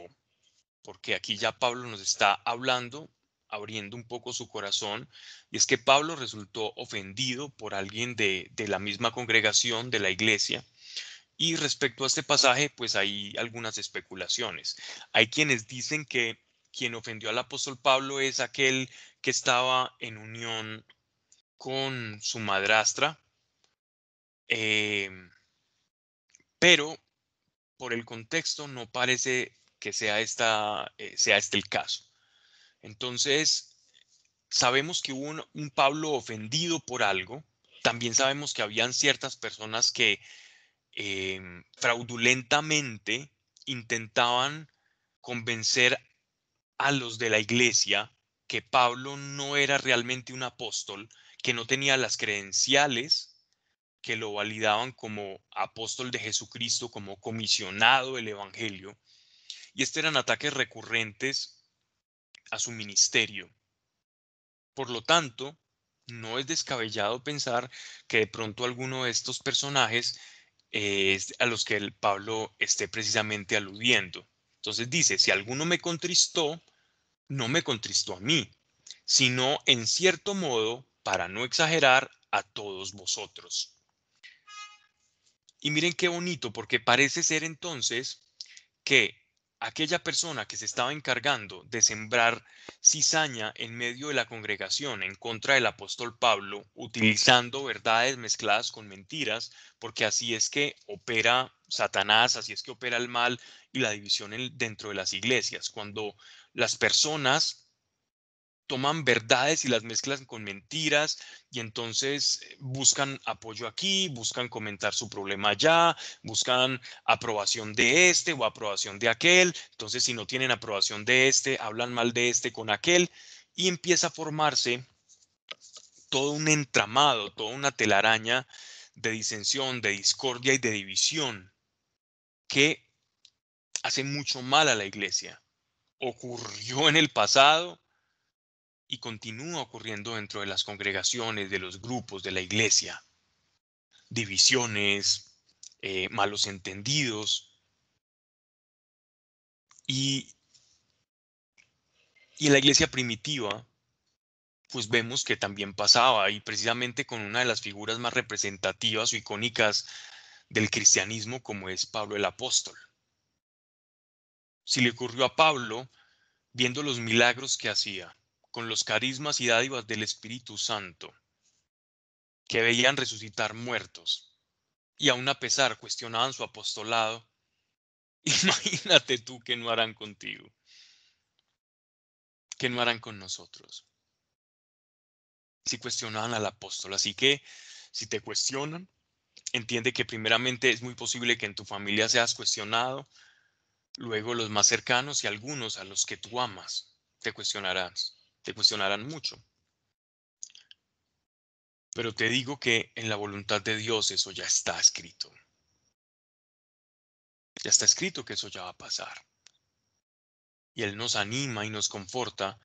porque aquí ya Pablo nos está hablando, abriendo un poco su corazón, y es que Pablo resultó ofendido por alguien de, de la misma congregación de la iglesia. Y respecto a este pasaje, pues hay algunas especulaciones. Hay quienes dicen que quien ofendió al apóstol Pablo es aquel que estaba en unión con su madrastra, em, pero por el contexto no parece que sea, esta, eh, sea este el caso. Entonces, sabemos que hubo un, Pablo ofendido por algo. También sabemos que habían ciertas personas que em, fraudulentamente intentaban convencer a los de la iglesia que Pablo no era realmente un apóstol, que no tenía las credenciales que lo validaban como apóstol de Jesucristo, como comisionado del Evangelio. Y estos eran ataques recurrentes a su ministerio. Por lo tanto, no es descabellado pensar que de pronto alguno de estos personajes es a los que el Pablo esté precisamente aludiendo. Entonces dice, si alguno me contristó, no me contristó a mí, sino en cierto modo, para no exagerar, a todos vosotros. Y miren qué bonito, porque parece ser entonces que aquella persona que se estaba encargando de sembrar cizaña en medio de la congregación en contra del apóstol Pablo, utilizando verdades mezcladas con mentiras, porque así es que opera Satanás, así es que opera el mal y la división dentro de las iglesias. Cuando las personas toman verdades y las mezclan con mentiras y entonces eh, buscan apoyo aquí, buscan comentar su problema allá, buscan aprobación de este o aprobación de aquel. Entonces, si no tienen aprobación de este, hablan mal de este con aquel y empieza a formarse todo un entramado, toda una telaraña de disensión, de discordia y de división que hace mucho mal a la iglesia. Ocurrió en el pasado y continúa ocurriendo dentro de las congregaciones, de los grupos, de la iglesia. Divisiones, eh, malos entendidos. Y, y en la iglesia primitiva, pues vemos que también pasaba, y precisamente con una de las figuras más representativas o icónicas del cristianismo, como es Pablo el apóstol. Si le ocurrió a Pablo, viendo los milagros que hacía, con los carismas y dádivas del Espíritu Santo, que veían resucitar muertos y aún a pesar cuestionaban su apostolado, imagínate tú que no harán contigo, que no harán con nosotros. Si cuestionaban al apóstol, así que si te cuestionan, entiende que primeramente es muy posible que en tu familia seas cuestionado, luego los más cercanos y algunos a los que tú amas te cuestionarán te cuestionarán mucho. Pero te digo que en la voluntad de Dios eso ya está escrito. Ya está escrito que eso ya va a pasar. Y Él nos anima y nos conforta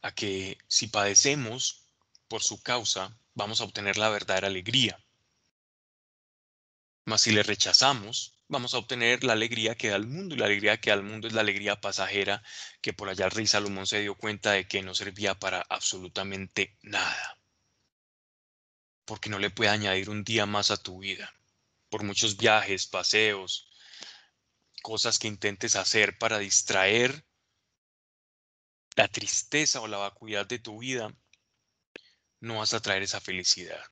a que si padecemos por su causa, vamos a obtener la verdadera alegría. Mas si le rechazamos, vamos a obtener la alegría que da el mundo. Y la alegría que da el mundo es la alegría pasajera que por allá el rey Salomón se dio cuenta de que no servía para absolutamente nada. Porque no le puede añadir un día más a tu vida. Por muchos viajes, paseos, cosas que intentes hacer para distraer la tristeza o la vacuidad de tu vida, no vas a traer esa felicidad.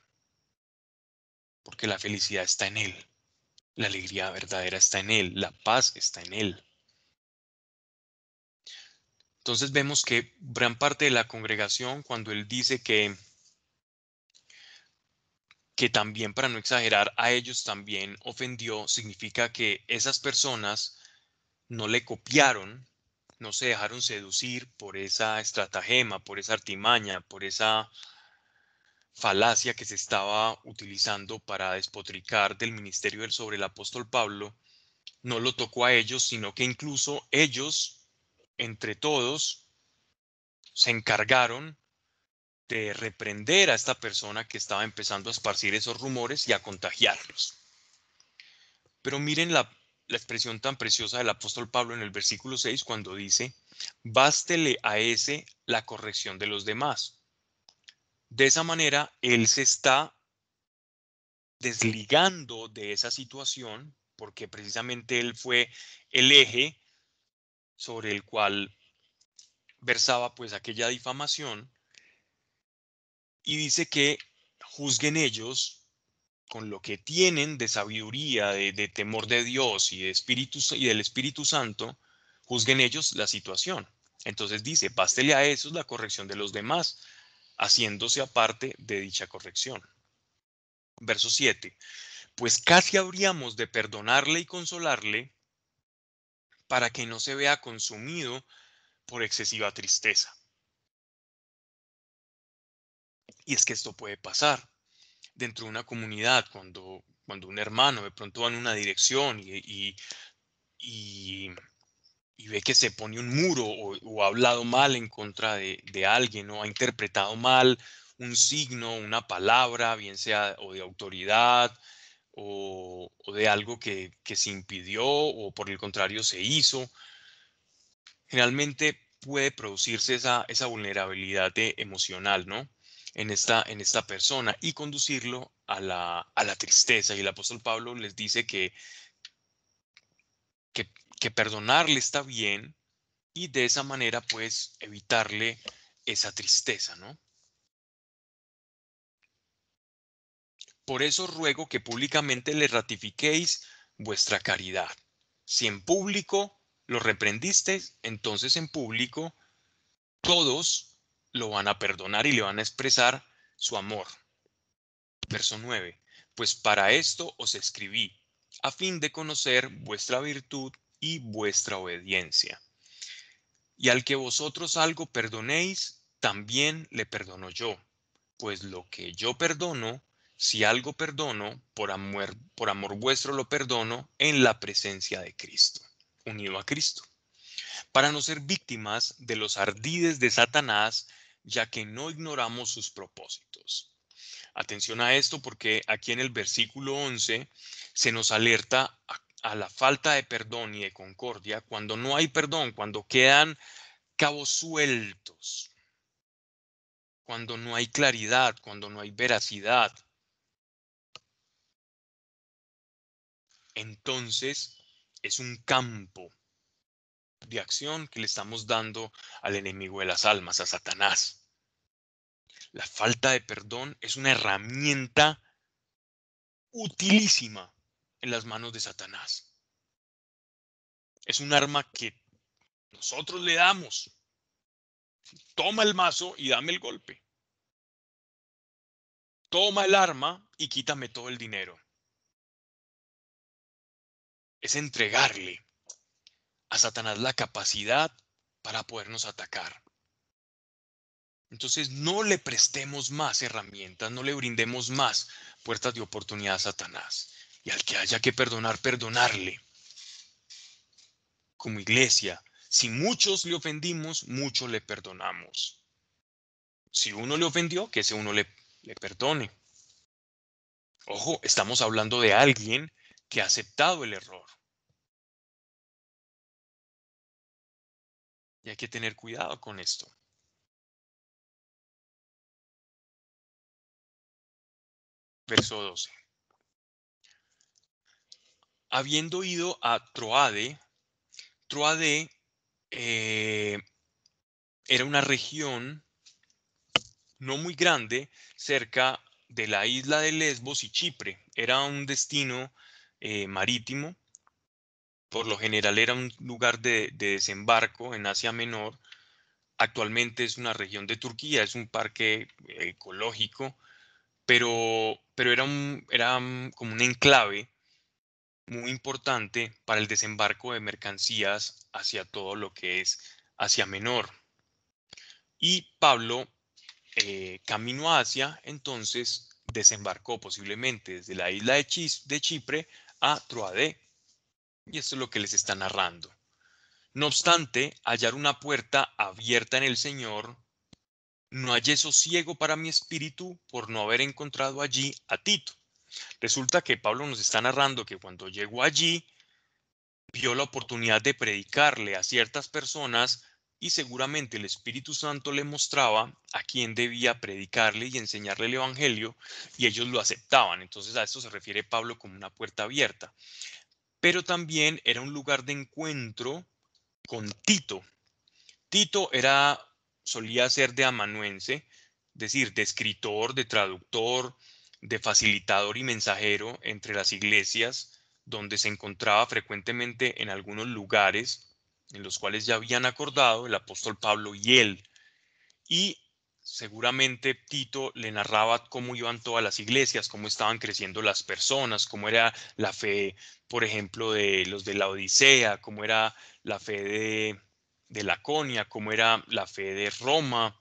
Porque la felicidad está en Él. La alegría verdadera está en Él, la paz está en Él. Entonces vemos que gran parte de la congregación, cuando Él dice que, que también, para no exagerar, a ellos también ofendió, significa que esas personas no le copiaron, no se dejaron seducir por esa estratagema, por esa artimaña, por esa falacia que se estaba utilizando para despotricar del ministerio sobre el apóstol Pablo, no lo tocó a ellos, sino que incluso ellos, entre todos, se encargaron de reprender a esta persona que estaba empezando a esparcir esos rumores y a contagiarlos. Pero miren la, la expresión tan preciosa del apóstol Pablo en el versículo 6 cuando dice, bástele a ese la corrección de los demás de esa manera, él se está desligando de esa situación porque precisamente él fue el eje sobre el cual versaba pues aquella difamación y dice que juzguen ellos con lo que tienen de sabiduría, de, temor de Dios y, de espíritu, y del Espíritu Santo, juzguen ellos la situación. Entonces dice, bástele a esos la corrección de los demás, haciéndose aparte de dicha corrección. Verso 7. Pues casi habríamos de perdonarle y consolarle para que no se vea consumido por excesiva tristeza. Y es que esto puede pasar dentro de una comunidad cuando, cuando un hermano de pronto va en una dirección y, ve que se pone un muro o, ha hablado mal en contra de, alguien o ha interpretado mal un signo, una palabra, bien sea o de autoridad o, de algo que, que, se impidió o por el contrario se hizo. Generalmente puede producirse esa, esa vulnerabilidad emocional, ¿no? En esta, en esta persona y conducirlo a la, a la tristeza. Y el apóstol Pablo les dice que, que, perdonarle está bien y de esa manera pues evitarle esa tristeza, ¿no? Por eso ruego que públicamente le ratifiquéis vuestra caridad. Si en público lo reprendisteis, entonces en público todos lo van a perdonar y le van a expresar su amor. Verso 9. Pues para esto os escribí, a fin de conocer vuestra virtud y vuestra obediencia. Y al que vosotros algo perdonéis, también le perdono yo, pues lo que yo perdono, si algo perdono, por amor, por amor vuestro lo perdono en la presencia de Cristo, unido a Cristo, para no ser víctimas de los ardides de Satanás, ya que no ignoramos sus propósitos. Atención a esto porque aquí en el versículo 11 se nos alerta a, a la falta de perdón y de concordia cuando no hay perdón, cuando quedan cabos sueltos, cuando no hay claridad, cuando no hay veracidad, entonces es un campo de acción que le estamos dando al enemigo de las almas, a Satanás. La falta de perdón es una herramienta utilísima en las manos de Satanás. Es un arma que nosotros le damos. Toma el mazo y dame el golpe. Toma el arma y quítame todo el dinero es entregarle a Satanás la capacidad para podernos atacar. Entonces no le prestemos más herramientas, no le brindemos más puertas de oportunidad a Satanás. Y al que haya que perdonar, perdonarle. Como iglesia, si muchos le ofendimos, mucho le perdonamos. Si uno le ofendió, que ese uno le, le perdone. Ojo, estamos hablando de alguien que ha aceptado el error. Y hay que tener cuidado con esto. Verso 12. Habiendo ido a Troade, Troade eh, era una región no muy grande cerca de la isla de Lesbos y Chipre. Era un destino eh, marítimo. Por lo general era un lugar de, desembarco en Asia Menor. Actualmente es una región de Turquía, es un parque ecológico, pero, pero era, un, era como un enclave muy importante para el desembarco de mercancías hacia todo lo que es Asia Menor. Y Pablo, eh, camino a entonces desembarcó posiblemente desde la isla de, de Chipre a Troade. Y esto es lo que les está narrando. No obstante, hallar una puerta abierta en el Señor, no hallé sosiego para mi espíritu por no haber encontrado allí a Tito. Resulta que Pablo nos está narrando que cuando llegó allí, vio la oportunidad de predicarle a ciertas personas y seguramente el Espíritu Santo le mostraba a quién debía predicarle y enseñarle el Evangelio y ellos lo aceptaban. Entonces a esto se refiere Pablo como una puerta abierta. Pero también era un lugar de encuentro con Tito. Tito era, solía ser de amanuense, es decir, de escritor, de traductor, de facilitador y mensajero entre las iglesias, donde se encontraba frecuentemente en algunos lugares en los cuales ya habían acordado el apóstol Pablo y él. Y seguramente Tito le narraba cómo iban todas las iglesias, cómo estaban creciendo las personas, cómo era la fe, por ejemplo, de los de la Odisea, cómo era la fe de, de Laconia, cómo era la fe de Roma,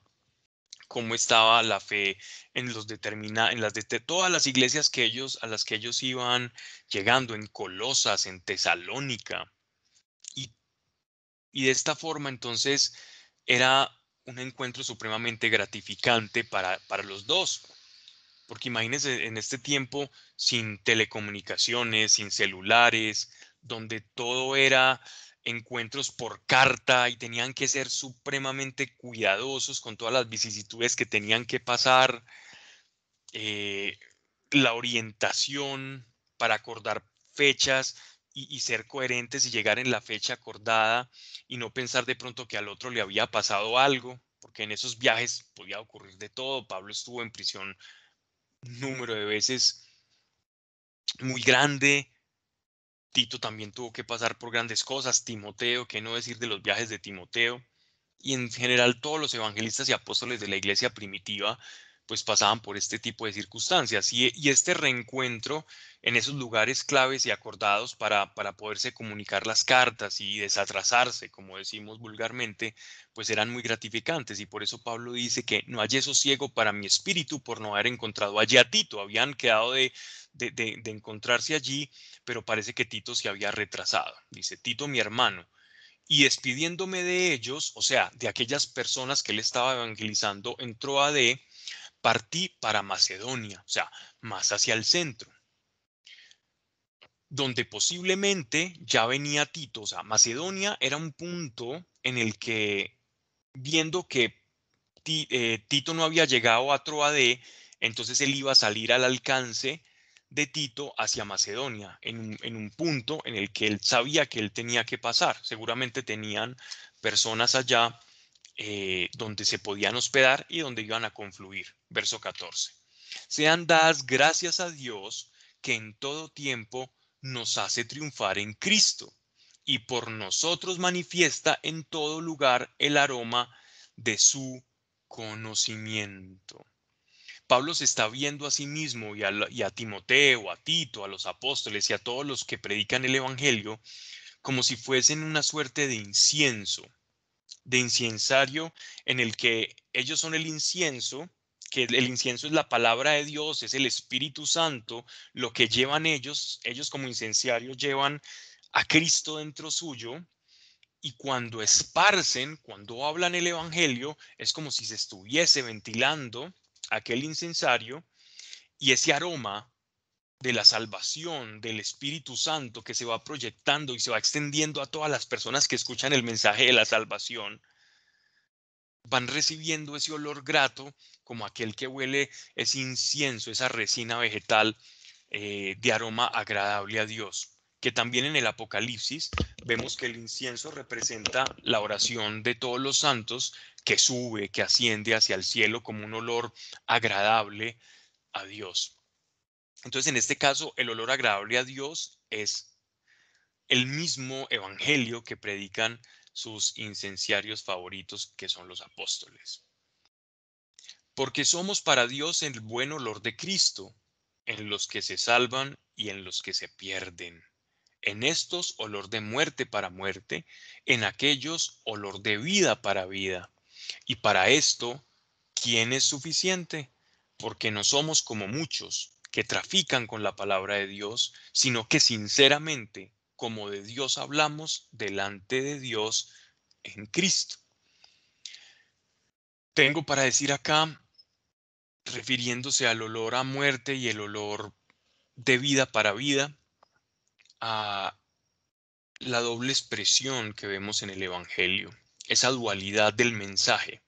cómo estaba la fe en los determina, en las de todas las iglesias que ellos a las que ellos iban llegando en Colosas, en Tesalónica, y de esta forma entonces era un encuentro supremamente gratificante para, para los dos. Porque imagínense en este tiempo sin telecomunicaciones, sin celulares, donde todo era encuentros por carta y tenían que ser supremamente cuidadosos con todas las vicisitudes que tenían que pasar, eh, la orientación para acordar fechas y, ser coherentes y llegar en la fecha acordada y no pensar de pronto que al otro le había pasado algo, porque en esos viajes podía ocurrir de todo. Pablo estuvo en prisión número de veces muy grande. Tito también tuvo que pasar por grandes cosas. Timoteo, qué no decir de los viajes de Timoteo. Y en general todos los evangelistas y apóstoles de la iglesia primitiva pues pasaban por este tipo de circunstancias. Y, este reencuentro en esos lugares claves y acordados para, para, poderse comunicar las cartas y desatrasarse, como decimos vulgarmente, pues eran muy gratificantes. Y por eso Pablo dice que no hallé sosiego para mi espíritu por no haber encontrado allí a Tito. Habían quedado de, de, de encontrarse allí, pero parece que Tito se había retrasado. Dice, Tito mi hermano. Y despidiéndome de ellos, o sea, de aquellas personas que él estaba evangelizando, entró a de partí para Macedonia, o sea, más hacia el centro, donde posiblemente ya venía Tito, o sea, Macedonia era un punto en el que, viendo que eh, Tito no había llegado a Troade, entonces él iba a salir al alcance de Tito hacia Macedonia, en un, en un, punto en el que él sabía que él tenía que pasar. Seguramente tenían personas allá eh, donde se podían hospedar y donde iban a confluir. Verso 14. Sean dadas gracias a Dios que en todo tiempo nos hace triunfar en Cristo y por nosotros manifiesta en todo lugar el aroma de su conocimiento. Pablo se está viendo a sí mismo y a, y a, Timoteo, a Tito, a los apóstoles y a todos los que predican el Evangelio como si fuesen una suerte de incienso de inciensario en el que ellos son el incienso, que el incienso es la palabra de Dios, es el Espíritu Santo, lo que llevan ellos, ellos como incenciarios llevan a Cristo dentro suyo, y cuando esparcen, cuando hablan el Evangelio, es como si se estuviese ventilando aquel incensario y ese aroma de la salvación, del Espíritu Santo que se va proyectando y se va extendiendo a todas las personas que escuchan el mensaje de la salvación, van recibiendo ese olor grato como aquel que huele ese incienso, esa resina vegetal eh, de aroma agradable a Dios. Que también en el Apocalipsis vemos que el incienso representa la oración de todos los santos que sube, que asciende hacia el cielo como un olor agradable a Dios. Entonces, en este caso, el olor agradable a Dios es el mismo evangelio que predican sus incenciarios favoritos, que son los apóstoles. Porque somos para Dios el buen olor de Cristo, en los que se salvan y en los que se pierden. En estos olor de muerte para muerte, en aquellos olor de vida para vida. Y para esto, ¿quién es suficiente? Porque no somos como muchos que trafican con la palabra de Dios, sino que sinceramente, como de Dios hablamos, delante de Dios en Cristo. Tengo para decir acá, refiriéndose al olor a muerte y el olor de vida para vida, a la doble expresión que vemos en el Evangelio, esa dualidad del mensaje,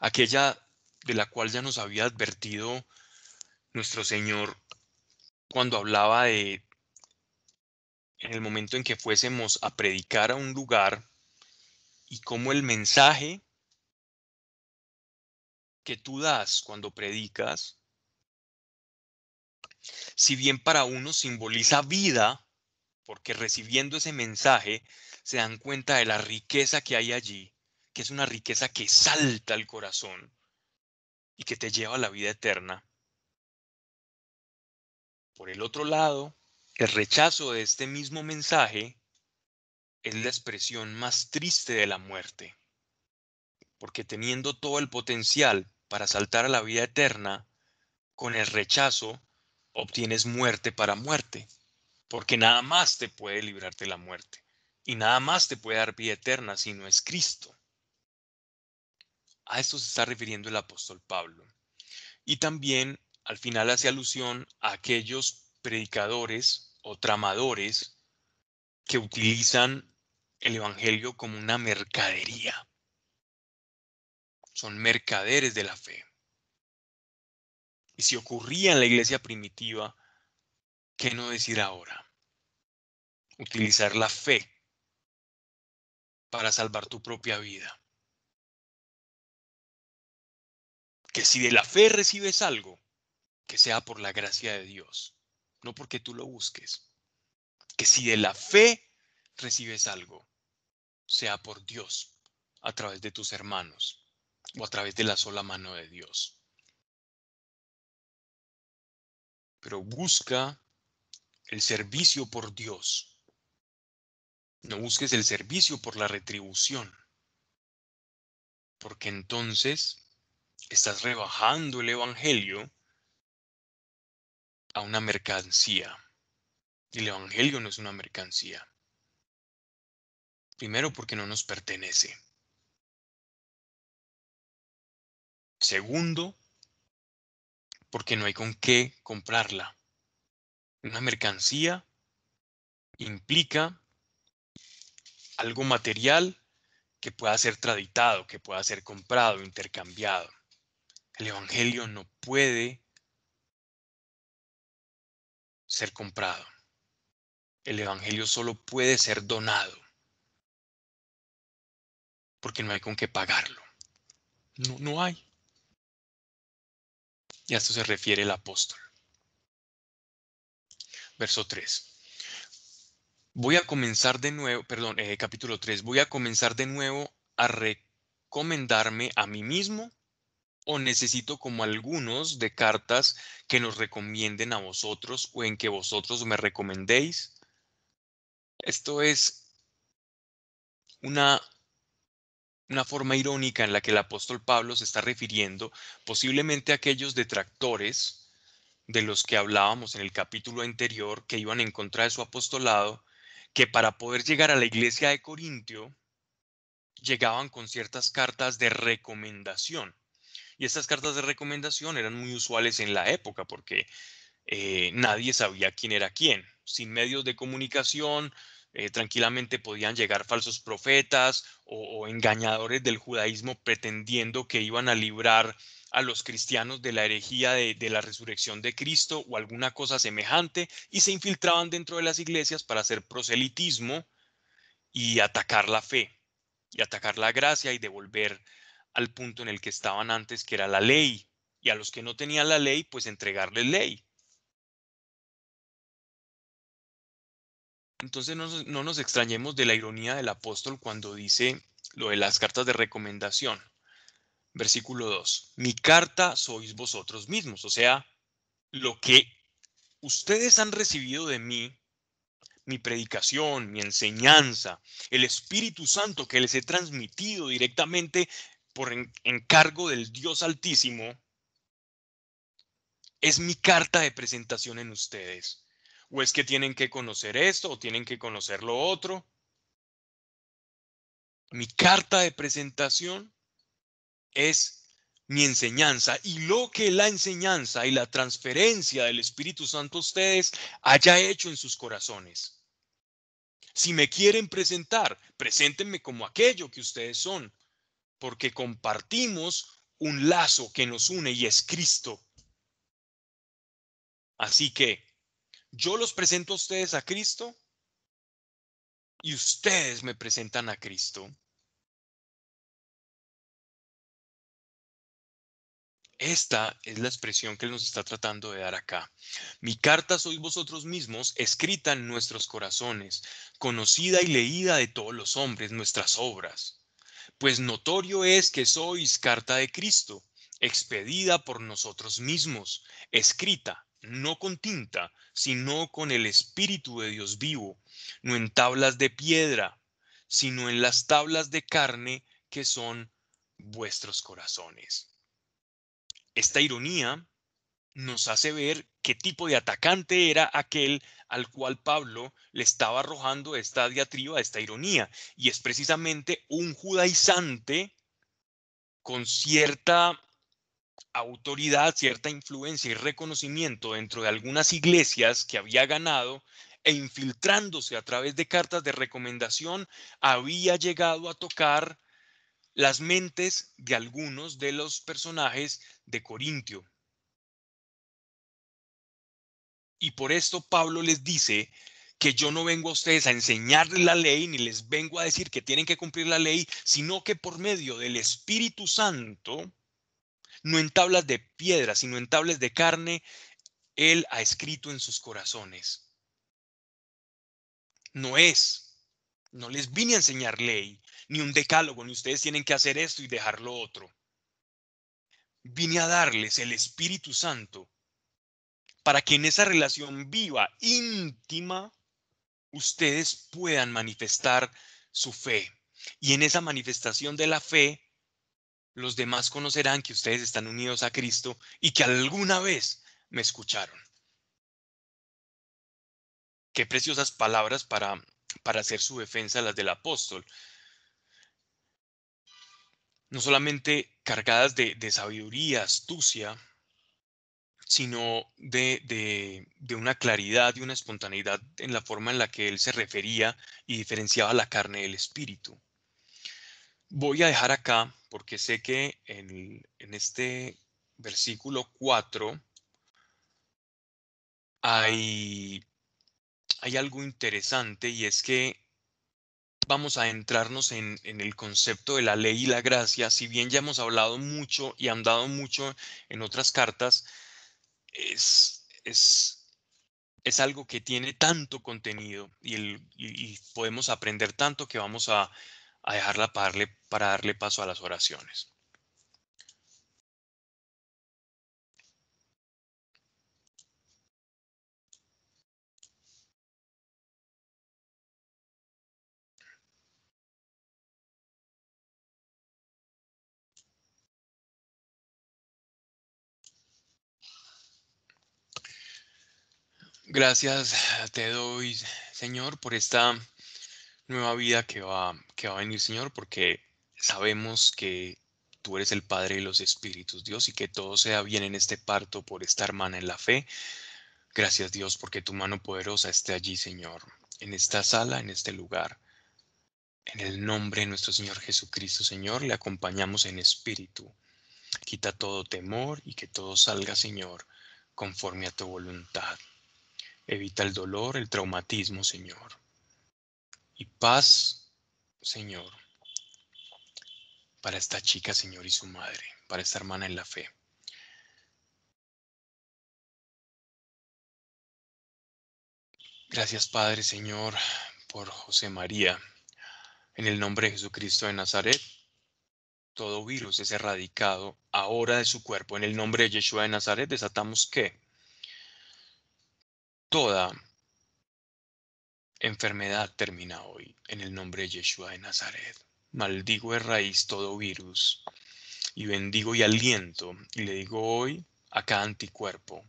aquella de la cual ya nos había advertido nuestro Señor cuando hablaba de en el momento en que fuésemos a predicar a un lugar y cómo el mensaje que tú das cuando predicas, si bien para uno simboliza vida, porque recibiendo ese mensaje se dan cuenta de la riqueza que hay allí, que es una riqueza que salta al corazón y que te lleva a la vida eterna. Por el otro lado, el rechazo de este mismo mensaje es la expresión más triste de la muerte, porque teniendo todo el potencial para saltar a la vida eterna, con el rechazo obtienes muerte para muerte, porque nada más te puede librarte de la muerte y nada más te puede dar vida eterna si no es Cristo. A esto se está refiriendo el apóstol Pablo. Y también al final hace alusión a aquellos predicadores o tramadores que utilizan el Evangelio como una mercadería. Son mercaderes de la fe. Y si ocurría en la iglesia primitiva, ¿qué no decir ahora? Utilizar la fe para salvar tu propia vida. Que si de la fe recibes algo, que sea por la gracia de Dios, no porque tú lo busques. Que si de la fe recibes algo, sea por Dios, a través de tus hermanos o a través de la sola mano de Dios. Pero busca el servicio por Dios. No busques el servicio por la retribución. Porque entonces estás rebajando el Evangelio a una mercancía. Y el Evangelio no es una mercancía. Primero porque no nos pertenece. Segundo, porque no hay con qué comprarla. Una mercancía implica algo material que pueda ser traditado, que pueda ser comprado, intercambiado. El Evangelio no puede ser comprado. El Evangelio solo puede ser donado porque no hay con qué pagarlo. No, no hay. Y a esto se refiere el apóstol. Verso 3. Voy a comenzar de nuevo, perdón, eh, capítulo 3, voy a comenzar de nuevo a recomendarme a mí mismo o necesito como algunos de cartas que nos recomienden a vosotros o en que vosotros me recomendéis. Esto es una una forma irónica en la que el apóstol Pablo se está refiriendo posiblemente a aquellos detractores de los que hablábamos en el capítulo anterior que iban en contra de su apostolado, que para poder llegar a la iglesia de Corintio llegaban con ciertas cartas de recomendación. Y estas cartas de recomendación eran muy usuales en la época porque eh, nadie sabía quién era quién. Sin medios de comunicación, eh, tranquilamente podían llegar falsos profetas o, engañadores del judaísmo pretendiendo que iban a librar a los cristianos de la herejía de, de, la resurrección de Cristo o alguna cosa semejante y se infiltraban dentro de las iglesias para hacer proselitismo y atacar la fe y atacar la gracia y devolver al punto en el que estaban antes, que era la ley. Y a los que no tenían la ley, pues entregarles ley. Entonces no, nos extrañemos de la ironía del apóstol cuando dice lo de las cartas de recomendación. Versículo 2. Mi carta sois vosotros mismos, o sea, lo que ustedes han recibido de mí, mi predicación, mi enseñanza, el Espíritu Santo que les he transmitido directamente por encargo del Dios Altísimo, es mi carta de presentación en ustedes o es que tienen que conocer esto o tienen que conocer lo otro. Mi carta de presentación es mi enseñanza y lo que la enseñanza y la transferencia del Espíritu Santo a ustedes haya hecho en sus corazones. Si me quieren presentar, preséntenme como aquello que ustedes son, porque compartimos un lazo que nos une y es Cristo. Así que yo los presento a ustedes a Cristo y ustedes me presentan a Cristo. Esta es la expresión que nos está tratando de dar acá. Mi carta sois vosotros mismos, escrita en nuestros corazones, conocida y leída de todos los hombres, nuestras obras. Pues notorio es que sois carta de Cristo, expedida por nosotros mismos, escrita no con tinta, sino con el Espíritu de Dios vivo, no en tablas de piedra, sino en las tablas de carne que son vuestros corazones. Esta ironía nos hace ver qué tipo de atacante era aquel al cual Pablo le estaba arrojando esta diatriba, esta ironía, y es precisamente un judaizante con cierta autoridad, cierta influencia y reconocimiento dentro de algunas iglesias que había ganado e infiltrándose a través de cartas de recomendación, había llegado a tocar las mentes de algunos de los personajes de Corintio. Y por esto Pablo les dice que yo no vengo a ustedes a enseñarles la ley, ni les vengo a decir que tienen que cumplir la ley, sino que por medio del Espíritu Santo, no en tablas de piedra, sino en tablas de carne, Él ha escrito en sus corazones. No es, no les vine a enseñar ley, ni un decálogo, ni ustedes tienen que hacer esto y dejar lo otro. Vine a darles el Espíritu Santo para que en esa relación viva, íntima, ustedes puedan manifestar su fe. Y en esa manifestación de la fe, los demás conocerán que ustedes están unidos a Cristo y que alguna vez me escucharon. Qué preciosas palabras para, para hacer su defensa las del apóstol. No solamente cargadas de, de sabiduría, astucia, sino de, una claridad y una espontaneidad en la forma en la que él se refería y diferenciaba la carne del espíritu. Voy a dejar acá, porque sé que en, en este versículo 4 hay, hay algo interesante y es que vamos a entrarnos en, en, el concepto de la ley y la gracia, si bien ya hemos hablado mucho y andado mucho en otras cartas, es, es, es algo que tiene tanto contenido y, podemos aprender tanto que vamos a, a dejarla para darle paso a las oraciones. Gracias te doy, Señor, por esta nueva vida que va, que va a venir, Señor, porque sabemos que tú eres el Padre de los Espíritus, Dios, y que todo sea bien en este parto por esta hermana en la fe. Gracias, Dios, porque tu mano poderosa esté allí, Señor, en esta sala, en este lugar. En el nombre de nuestro Señor Jesucristo, Señor, le acompañamos en espíritu. Quita todo temor y que todo salga, Señor, conforme a tu voluntad. Evita el dolor, el traumatismo, Señor. Y paz, Señor, para esta chica, Señor, y su madre, para esta hermana en la fe. Gracias, Padre, Señor, por José María. En el nombre de Jesucristo de Nazaret, todo virus es erradicado ahora de su cuerpo. En el nombre de Yeshua de Nazaret desatamos que Toda enfermedad termina hoy en el nombre de Yeshua de Nazaret. Maldigo de raíz todo virus y bendigo y aliento y le digo hoy a cada anticuerpo,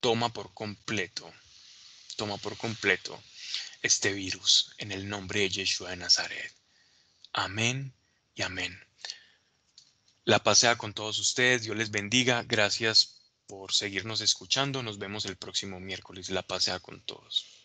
toma por completo, toma por completo este virus en el nombre de Yeshua de Nazaret. Amén y amén. La pasea con todos ustedes, Dios les bendiga, gracias por seguirnos escuchando. Nos vemos el próximo miércoles. La pasea con todos.